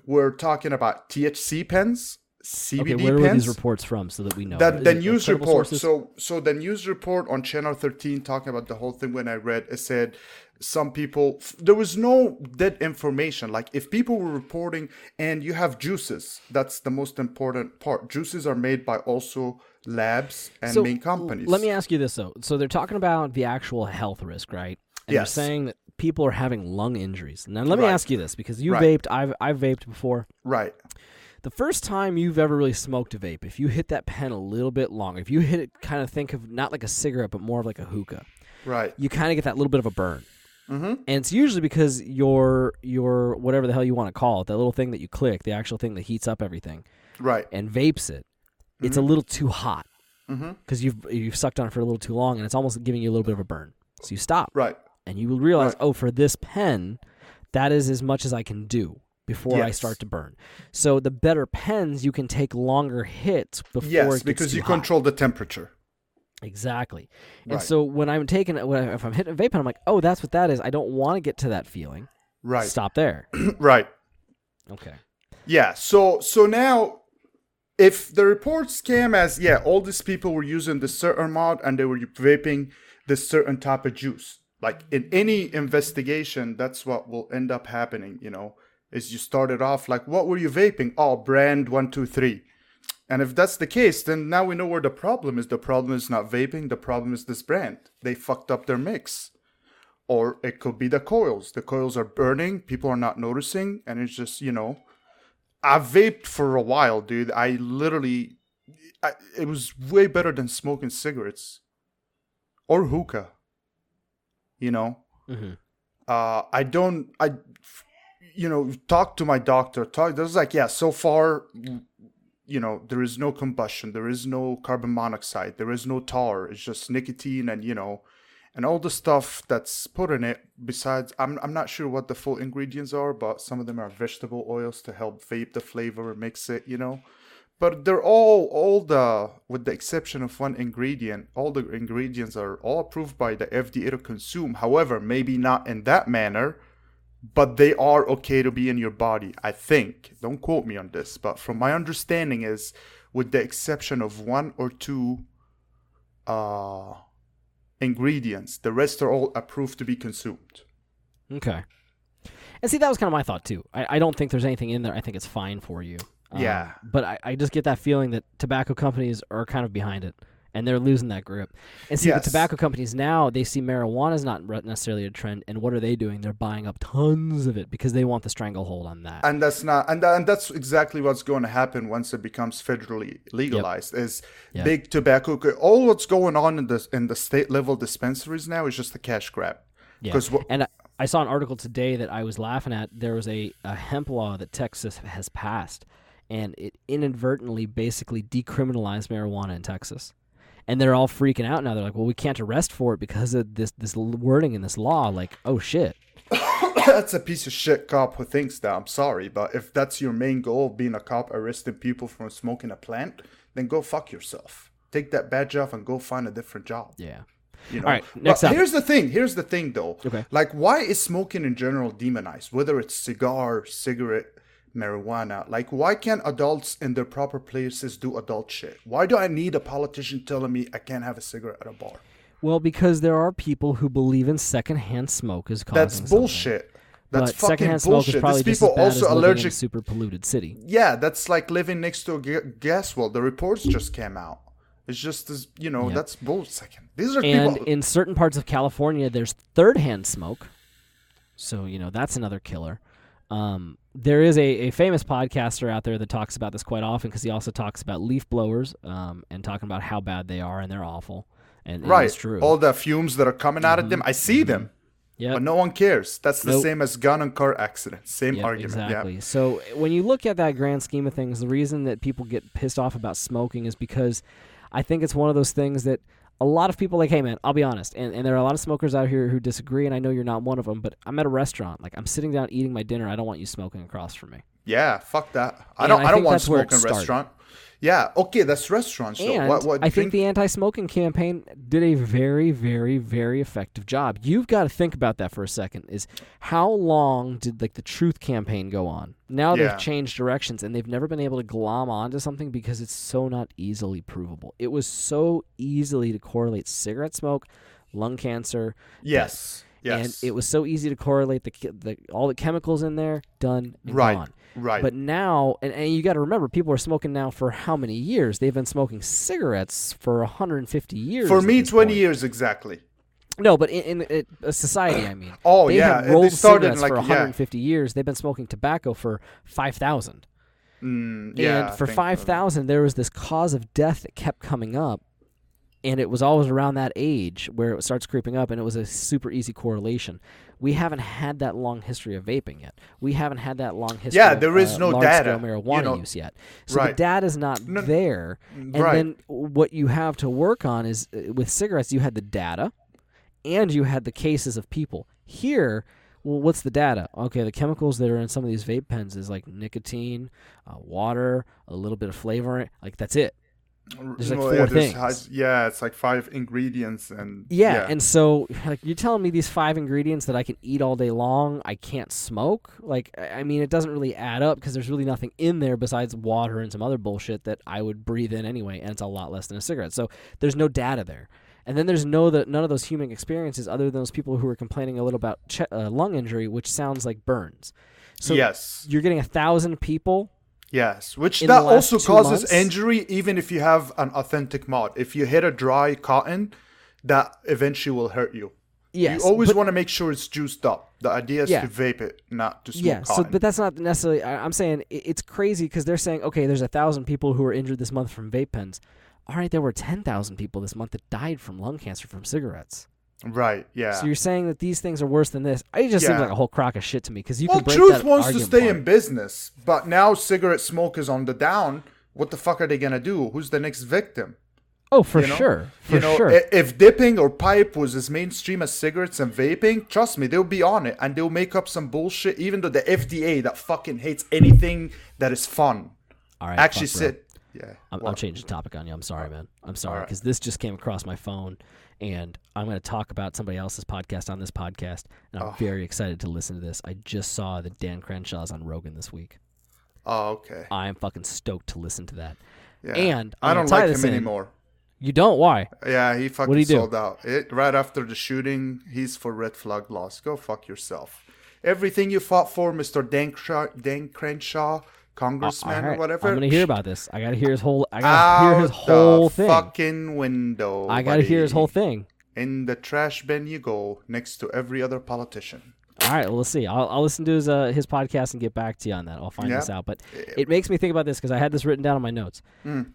were talking about THC pens, CBD Okay, where pens. were these reports from so that we know? That, the news report. sources? So so the news report on Channel 13 talking about the whole thing when I read it said some people there was no dead information. Like if people were reporting and you have juices, that's the most important part. Juices are made by also labs and So, main companies. Let me ask you this though. So they're talking about the actual health risk, right? And Yes. they're saying that people are having lung injuries. Now let me Right. ask you this because you Right. vaped, I've I've vaped before. Right. The first time you've ever really smoked a vape, if you hit that pen a little bit longer, if you hit it kind of think of not like a cigarette but more of like a hookah, Right. you kind of get that little bit of a burn. Mm-hmm. And it's usually because your your whatever the hell you want to call it, that little thing that you click, the actual thing that heats up everything Right. and vapes it, it's a little too hot Mm-hmm. because you've you've sucked on it for a little too long, and it's almost giving you a little bit of a burn. So you stop, Right. And you will realize, Right. oh, for this pen, that is as much as I can do before I start to burn. So the better pens, you can take longer hits before it Yes, because you hot. control the temperature. Exactly. And Right. so when I'm taking it, when I, if I'm hitting a vape pen, I'm like, oh, that's what that is. I don't want to get to that feeling. Right. Stop there. right. Okay. Yeah. So so now, if the reports came as yeah, all these people were using this certain mod and they were vaping this certain type of juice. Like in any investigation, that's what will end up happening. You know, is you started off like, what were you vaping? Oh, brand one two three. And if that's the case, then now we know where the problem is. The problem is not vaping. The problem is this brand. They fucked up their mix. Or it could be the coils. The coils are burning. People are not noticing. And it's just, you know, I vaped for a while, dude. I literally, I, it was way better than smoking cigarettes or hookah. You know, hmm uh, I don't, I, you know, talk to my doctor. Talk. There's like, yeah, so far, you know, there is no combustion, there is no carbon monoxide, there is no tar. It's just nicotine and you know, and all the stuff that's put in it. Besides, I'm I'm not sure what the full ingredients are, but some of them are vegetable oils to help vape the flavor, mix it, you know. But they're all all the with the exception of one ingredient, all the ingredients are all approved by the FDA to consume. However, maybe not in that manner, but they are okay to be in your body. I think. Don't quote me on this, but from my understanding is with the exception of one or two uh ingredients, the rest are all approved to be consumed. Okay. And see, that was kind of my thought too. I, I don't think there's anything in there. I think it's fine for you. Um, Yeah. But I, I just get that feeling that tobacco companies are kind of behind it, and they're losing that grip. And see, Yes. the tobacco companies now they see marijuana is not necessarily a trend, and what are they doing? They're buying up tons of it because they want the stranglehold on that. and that's not and, and that's exactly what's going to happen once it becomes federally legalized is Yep. big tobacco all what's going on in the in the state level dispensaries now is just a cash grab Yeah. what- and I, I saw an article today that I was laughing at. There was a, a hemp law that Texas has passed, and it inadvertently basically decriminalized marijuana in Texas. And they're all freaking out now. They're like, "Well, we can't arrest for it because of this this wording in this law." Like, oh shit. that's a piece of shit cop who thinks that i'm sorry but if that's your main goal of being a cop arresting people from smoking a plant then go fuck yourself take that badge off and go find a different job Yeah. You know? All right, next but up. here's the thing. Here's the thing, though. Okay. Like, why is smoking in general demonized? Whether it's cigar, cigarette, marijuana. Like, why can't adults in their proper places do adult shit? Why do I need a politician telling me I can't have a cigarette at a bar? Well, because there are people who believe in secondhand smoke is causing That's something. bullshit. That's but fucking secondhand smoke bullshit. is probably These just as people also living in super polluted city. Yeah, that's like living next to a gas well. The reports just came out. It's just as you know. Yeah. That's bullshit. These are And people. in certain parts of California, there's third hand smoke. So, you know, that's another killer. Um, there is a, a famous podcaster out there that talks about this quite often because he also talks about leaf blowers um, and talking about how bad they are and they're awful. And, and right. it's true. All the fumes that are coming out of them, I see them. Yeah, But no one cares. That's the Nope. same as gun and car accidents. Same Yep, argument. Exactly. So when you look at that grand scheme of things, the reason that people get pissed off about smoking is because I think it's one of those things that a lot of people like, hey man, I'll be honest, and, and there are a lot of smokers out here who disagree, and I know you're not one of them, but I'm at a restaurant, like I'm sitting down eating my dinner, I don't want you smoking across from me. Yeah. Fuck that. I And don't. I I, don't want that's where smoke it in a restaurant. Yeah, okay, that's restaurants. So And what, what I think the anti-smoking campaign did a very, very, very effective job. You've got to think about that for a second. Is how long did like the Truth campaign go on? Now Yeah. they've changed directions and they've never been able to glom onto something because it's so not easily provable. It was so easily to correlate cigarette smoke, lung cancer, yes, yes, and it was so easy to correlate the, the all the chemicals in there, done Right. gone. right. But now, and, and you got to remember, people are smoking now for how many years? They've been smoking cigarettes for 150 years. for me, twenty point. years exactly. No, but in, in, in a society, I mean. Oh they yeah, have rolled they started cigarettes like for yeah, 150 years. They've been smoking tobacco for 5,000. mm, yeah. and for I think, uh, 5,000, there was this cause of death that kept coming up. And it was always around that age where it starts creeping up, and it was a super easy correlation. We haven't had that long history of vaping yet. We haven't had that long history. Yeah, of, there is uh, no data, you marijuana know. use yet. So the data is not No, there. And right. then what you have to work on is uh, with cigarettes, you had the data, and you had the cases of people. Here, well, what's the data? Okay, the chemicals that are in some of these vape pens is like nicotine, uh, water, a little bit of flavor. Like that's it. There's like Well, four yeah, things. high- yeah, it's like five ingredients and Yeah, and so like you're telling me these five ingredients that I can eat all day long, I can't smoke? Like I mean it doesn't really add up because there's really nothing in there besides water and some other bullshit that I would breathe in anyway and it's a lot less than a cigarette. So there's no data there. And then there's no that none of those human experiences other than those people who are complaining a little about ch- uh, lung injury which sounds like burns. So yes, you're getting a thousand people yes, which that also causes months- injury even if you have an authentic mod. If you hit a dry cotton, that eventually will hurt you. Yes, you always want to make sure it's juiced up. The idea is Yeah. to vape it, not to smoke yeah so but that's not necessarily I- i'm saying i- it's crazy because they're saying okay there's a thousand people who were injured this month from vape pens all right there were 10000 people this month that died from lung cancer from cigarettes right? Yeah. so you're saying that these things are worse than this it just seems like a whole crock of shit to me because you well, Truth that wants to stay apart. in business, but now cigarette smoke is on the down. What the fuck are they gonna do? Who's the next victim? oh for you know? sure for you know, sure if dipping or pipe was as mainstream as cigarettes and vaping, trust me, they'll be on it and they'll make up some bullshit. Even though the FDA that fucking hates anything that is fun, all right actually sit. Yeah. I'm, I'm changing the topic on you. I'm sorry, man. I'm sorry because this just came across my phone, and I'm going to talk about somebody else's podcast on this podcast, and I'm Oh. very excited to listen to this. I just saw that Dan Crenshaw's on Rogan this week. Oh, okay. I'm fucking stoked to listen to that. Yeah. And I I'm don't like him in. anymore. You don't? Why? Yeah, he fucking he do? sold out. It, right after the shooting, he's for red flag laws. Go fuck yourself. Everything you fought for, Mr. Dan, Dan Crenshaw, congressman All right, or whatever. I'm gonna hear about this. I gotta hear his whole. I gotta hear his whole the thing. fucking window. I gotta hear his whole thing. In the trash bin you go, next to every other politician. All right, well, let's see. I'll, I'll listen to his uh, his podcast and get back to you on that. I'll find this out. But it makes me think about this because I had this written down on my notes. Mm.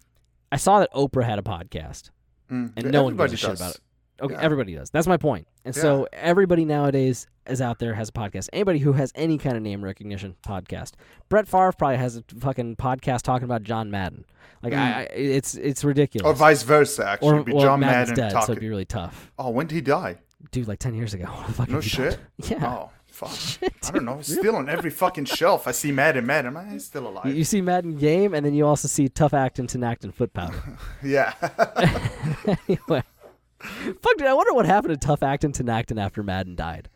I saw that Oprah had a podcast, Mm. and no one gives a shit does. about it. Okay, Yeah. everybody does. That's my point. And so everybody nowadays is out there has a podcast. Anybody who has any kind of name recognition podcast. Brett Favre probably has a fucking podcast talking about John Madden. Like hmm. I, I, it's it's ridiculous. Or vice versa, actually. Or- be well, John Madden's Madden dead, so it'd be really tough. oh, when did he die? Dude, like ten years ago. What the fuck No have you done? shit. Yeah. Oh, fuck. I don't know. Still on every fucking shelf. I see Madden, Madden. He's still alive. You, see Madden game, and then you also see Tough Actin, Tinactin, Foot Powder. yeah. anyway, fuck, dude, I wonder what happened to Tough Actin, Tinactin after Madden died.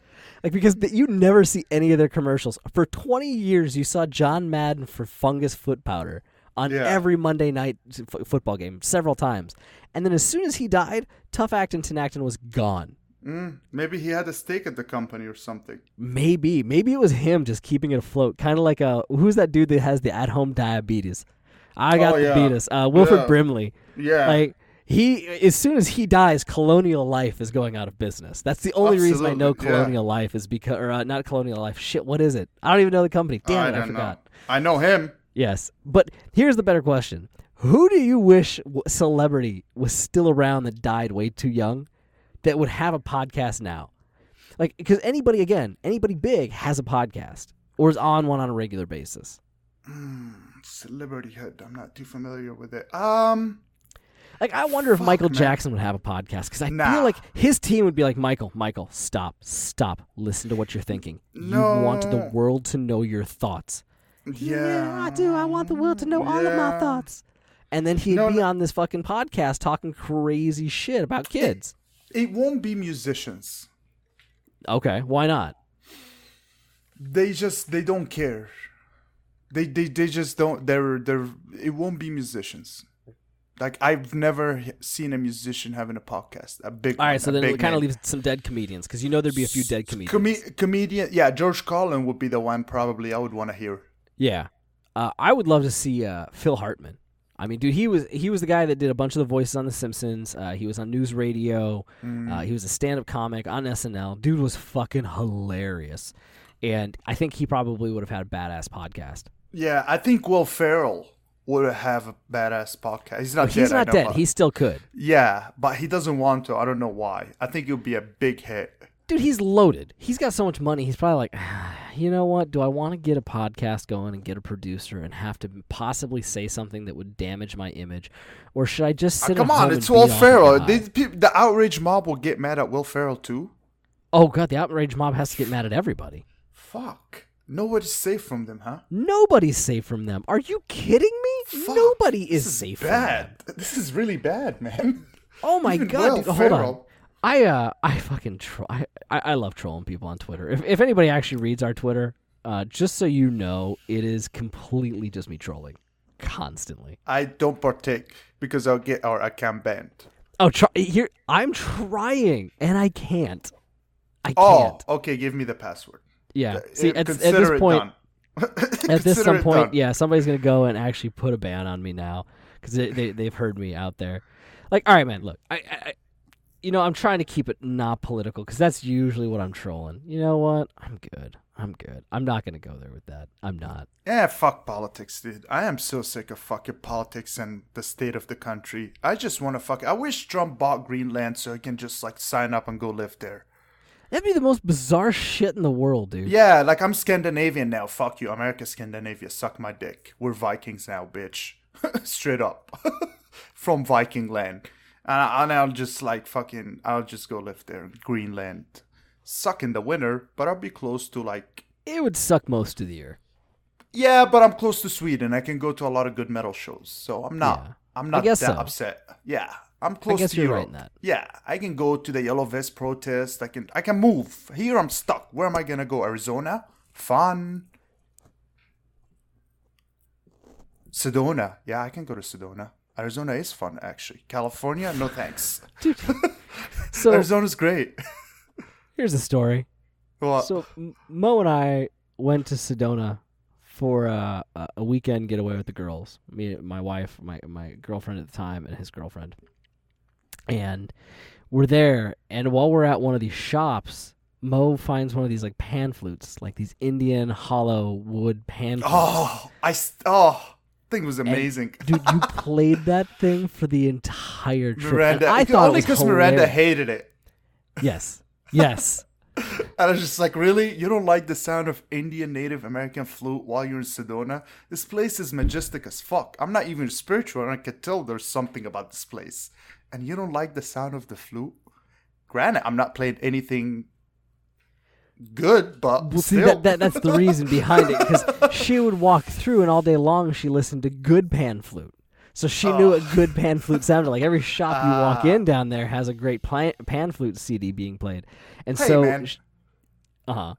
Like because th- you never see any of their commercials. For 20 years, you saw John Madden for Fungus Foot Powder on Yeah. every Monday night f- football game several times. And then as soon as he died, Tough Actin, Tinactin was gone. Mm, maybe he had a stake at the company or something. Maybe, maybe it was him just keeping it afloat, kind of like a who's that dude that has the at-home diabetes? I got Oh, the yeah. beatus. Uh, Wilford Yeah. Brimley. Yeah. Like he, as soon as he dies, Colonial Life is going out of business. That's the only reason I know Absolutely, yeah. Colonial Life is because, or uh, not Colonial Life. Shit, what is it? I don't even know the company. Damn I it, I forgot. know. I know him. Yes, but here's the better question: Who do you wish celebrity was still around that died way too young, that would have a podcast now? Like, because anybody, again, anybody big has a podcast or is on one on a regular basis. Mm, celebrity hood. I'm not too familiar with it. Um. Like, I wonder if Fuck, Michael man. Jackson would have a podcast because I Nah. feel like his team would be like, Michael, Michael, stop, stop, listen to what you're thinking. No. You want the world to know your thoughts. Yeah. I do. I want the world to know all of my thoughts. and then he'd No, be no. on this fucking podcast talking crazy shit about kids. It won't be musicians. Okay, why not? They just they don't care. They they, they just don't. They're they're. It won't be musicians. Like I've never seen a musician having a podcast. A big. All right, one, so then it kind of leaves some dead comedians because you know there'd be a few dead comedians. Come- comedian. Yeah, George Carlin would be the one probably I would want to hear. Yeah, uh, I would love to see uh, Phil Hartman. I mean, dude, he was he was the guy that did a bunch of the voices on The Simpsons. Uh, he was on News Radio. Mm. Uh, he was a stand-up comic on SNL. Dude was fucking hilarious, and I think he probably would have had a badass podcast. Yeah, I think Will Ferrell would have a badass podcast. He's not But he's dead. I not dead. He still could. yeah, but he doesn't want to. I don't know why. I think it would be a big hit. Dude, he's loaded. He's got so much money. He's probably like, you know what? Do I want to get a podcast going and get a producer and have to possibly say something that would damage my image, or should I just Ah, sit? come on, it's Will Ferrell. a guy? They, the outrage mob will get mad at Will Ferrell too. Oh god, the outrage mob has to get mad at everybody. Fuck. Nobody's safe from them, huh? Nobody's safe from them. Are you kidding me? Fuck. Nobody is, This safe bad. from them. This is really bad, man. Oh my Even god, dude, hold on. I uh I fucking tro- I, I I love trolling people on Twitter. If if anybody actually reads our Twitter, uh just so you know, it is completely just me trolling constantly. I don't partake because I'll get our account banned. Oh, try, here I'm trying and I can't. I Oh, can't. okay. Give me the password. Yeah. Uh, See, at, at this point, at this some point, done. yeah, somebody's gonna go and actually put a ban on me now because they, they they've heard me out there. Like, all right, man, look, I, I, you know, I'm trying to keep it not political because that's usually what I'm trolling. You know what? I'm good. I'm good. I'm not gonna go there with that. I'm not. Yeah, fuck politics, dude. I am so sick of fucking politics and the state of the country. I just want to fuck. I wish Trump bought Greenland so I can just like sign up and go live there. That'd be the most bizarre shit in the world, dude. Yeah, like I'm Scandinavian now. Fuck you, America, Scandinavia. Suck my dick. We're Vikings now, bitch. Straight up, from Viking land. And, I, and I'll just like fucking. I'll just go live there, in Greenland. Suck in the winter, but I'll be close to like. It would suck most of the year. Yeah, but I'm close to Sweden. I can go to a lot of good metal shows, so I'm not. Yeah. I'm not that so. upset. Yeah, I'm close guess to you're Europe. right in that. Yeah, I can go to the Yellow Vest protest. I can. I can move. Here I'm stuck. Where am I gonna go? Arizona? Fun. Sedona. Yeah, I can go to Sedona. Arizona is fun, actually. California? No thanks. So Arizona's great. here's the story. well, So Mo and I went to Sedona for a a weekend getaway with the girls. Me, my wife, my my girlfriend at the time, and his girlfriend. And we're there, and while we're at one of these shops, Mo finds one of these like pan flutes, like these Indian hollow wood pan oh, flutes. oh, I oh, thing was amazing. Dude, you played that thing for the entire trip. and Miranda, I thought only because Miranda hated it. Yes, yes. And I was just like, really? You don't like the sound of Indian Native American flute while you're in Sedona? This place is majestic as fuck. I'm not even spiritual, and I could tell there's something about this place. And you don't like the sound of the flute? Granted, I'm not playing anything good, but Well, see, still. that, that that's the reason behind it because she would walk through and all day long she listened to good pan flute. So she knew what good pan flute sounded like. Every shop you walk Ah. in down there has a great pan flute CD being played, and Hey, so, uh huh.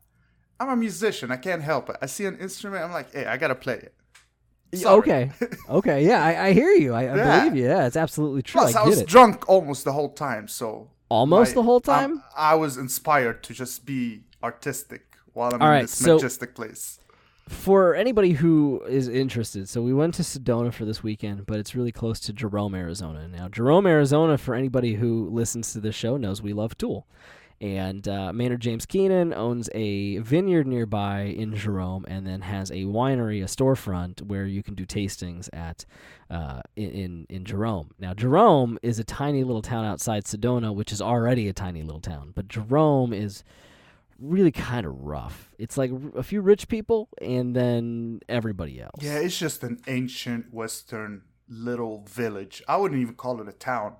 I'm a musician. I can't help it. I see an instrument. I'm like, hey, I gotta play it. Sorry. Okay, okay, yeah, I, I hear you. I, I Yeah. believe you. Yeah, it's absolutely true. Plus, I I, was it. drunk almost the whole time, so Almost my- the whole time. I was inspired to just be artistic while I'm All in right, this so- majestic place. for anybody who is interested, so we went to Sedona for this weekend, but it's really close to Jerome, Arizona. Now, Jerome, Arizona, for anybody who listens to this show, knows we love Tool. And uh, Maynard James Keenan owns a vineyard nearby in Jerome, and then has a winery, a storefront where you can do tastings at uh, in, in in Jerome. Now, Jerome is a tiny little town outside Sedona, which is already a tiny little town, but Jerome is really kind of rough. It's like a few rich people and then everybody else. Yeah, it's just an ancient Western little village. I wouldn't even call it a town.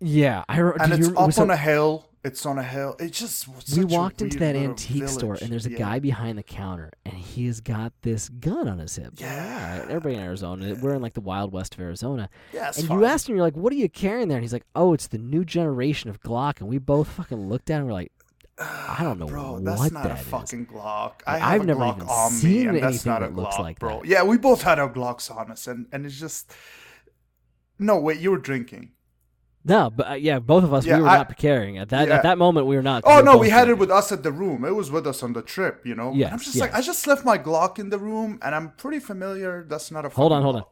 Yeah, I re- and it's you, up so on a hill. It's on a hill. It just we walked into that antique store and there's a Yeah. guy behind the counter and he has got this gun on his hip. Yeah. Alright, everybody in Arizona, we're in like the wild west of Arizona. Yeah, and fine. you asked him, you're like, "What are you carrying there?" And he's like, "Oh, it's the new generation of Glock." And we both fucking looked down and We're like, "I don't know Bro, what that's not that a is." fucking Glock. Like, I have I've a never Glock even on me, seen and that's anything not a that looks like bro. that. Yeah, we both had our Glocks on us, and and it's just. No, wait, you were drinking. No, but uh, yeah, both of us Yeah, we were I- not carrying at that Yeah. at that moment. We were not. Oh were no, we had it with us at the room. It was with us on the trip, you know. Yeah. I'm Yes, just like. I just left my Glock in the room, and I'm pretty familiar. That's not a. Hold on, hold on.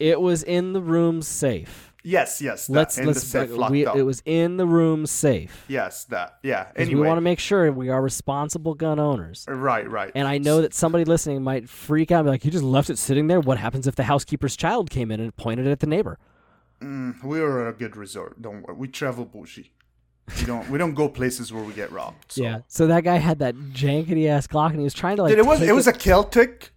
It was in the room safe. Yes, yes. That, Let's in let's. the safe we, it was in the room safe. Yes, that. Yeah. Anyway. we want to make sure we are responsible gun owners. Right, right. And I know that somebody listening might freak out and be like, "You just left it sitting there. What happens if the housekeeper's child came in and pointed it at the neighbor?" Mm, we are at a good resort. Don't worry. We travel bougie. We don't. we don't go places where we get robbed. So. Yeah. So that guy had that jankety ass Glock, and he was trying to like. Dude, it was it was a Celtic.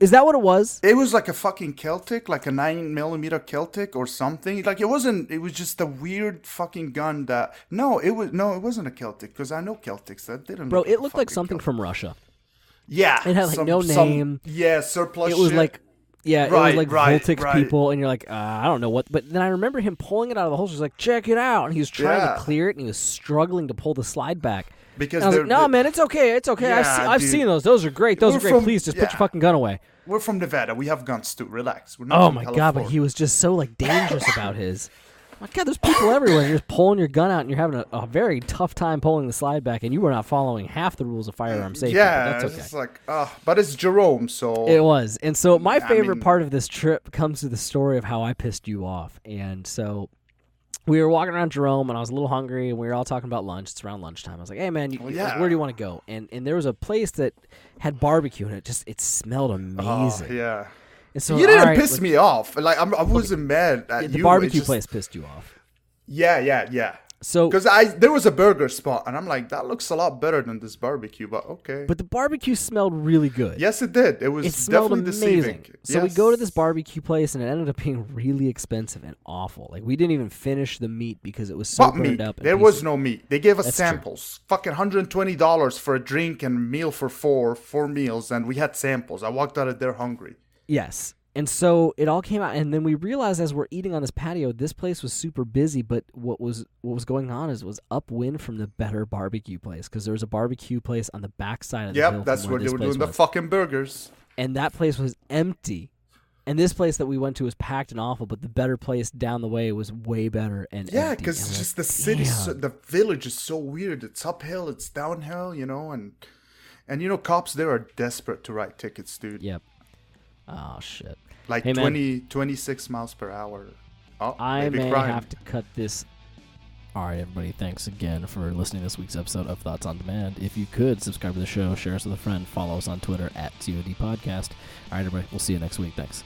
Is that what it was? It was like a fucking Celtic, like a nine millimeter Celtic or something. Like it wasn't. It was just a weird fucking gun that. No, it was no, it wasn't a Celtic because I know Celtics that didn't. Bro, look it looked like something Celtic. from Russia. Yeah, it had, like, some- no some- name. yeah, surplus. it was shit. like yeah, it was like right, right. people, and you're like, uh, I don't know what. But then I remember him pulling it out of the holster. He's like, check it out, and he was trying Yeah. to clear it, and he was struggling to pull the slide back. because And I was like, no, they're- man, it's okay, it's okay. I've, se- I've seen those. Those are great. Those We're are great. from- Please just put your fucking gun away. we're from Nevada. We have guns too. Relax. We're not Oh my god, but he was just so like dangerous about his. My God, there's people everywhere. You're just pulling your gun out, and you're having a, a very tough time pulling the slide back, and you were not following half the rules of firearm safety. but yeah, that's it's okay. just like, uh, but it's Jerome, so It was. And so my I favorite mean- part of this trip comes to the story of how I pissed you off. And so we were walking around Jerome and I was a little hungry and we were all talking about lunch. It's around lunchtime. I was like, "Hey man, you, Well, yeah. where do you want to go?" And and there was a place that had barbecue and it just it smelled Oh, amazing. yeah. So you didn't right, piss like, me off. Like I'm, I wasn't mad at The you. barbecue just- place pissed you off. Yeah, yeah, yeah. So Because I there was a burger spot, and I'm like, that looks a lot better than this barbecue. But okay. but the barbecue smelled really good. yes, it did. It was it smelled definitely amazing. deceiving. So we go to this barbecue place, and it ended up being really expensive and awful. Like we didn't even finish the meat because it was so What burned meat? up. and There was no meat. They gave us That's true. samples. Fucking hundred and twenty dollars for a drink and meal for four, four meals, and we had samples. I walked out of there hungry. Yes. And so it all came out, and then we realized as we're eating on this patio, this place was super busy. But what was what was going on is was upwind from the better barbecue place because there was a barbecue place on the backside of the hill. Yep, that's where where they were doing the fucking burgers. and that place was empty. And this place that we went to was packed and awful, but the better place down the way was way better and Yeah, because And it's we're just the city, so, the village is so weird. It's uphill, it's downhill, you know, and and you know, cops there are desperate to write tickets, dude. Yep. Oh shit. Like Hey, 20, 26 miles per hour. Oh, I may crime. have to cut this. All right, everybody. Thanks again for listening to this week's episode of Thoughts on Demand. If you could subscribe to the show, share us with a friend, follow us on Twitter at TOD Podcast. All right, everybody. We'll see you next week. Thanks.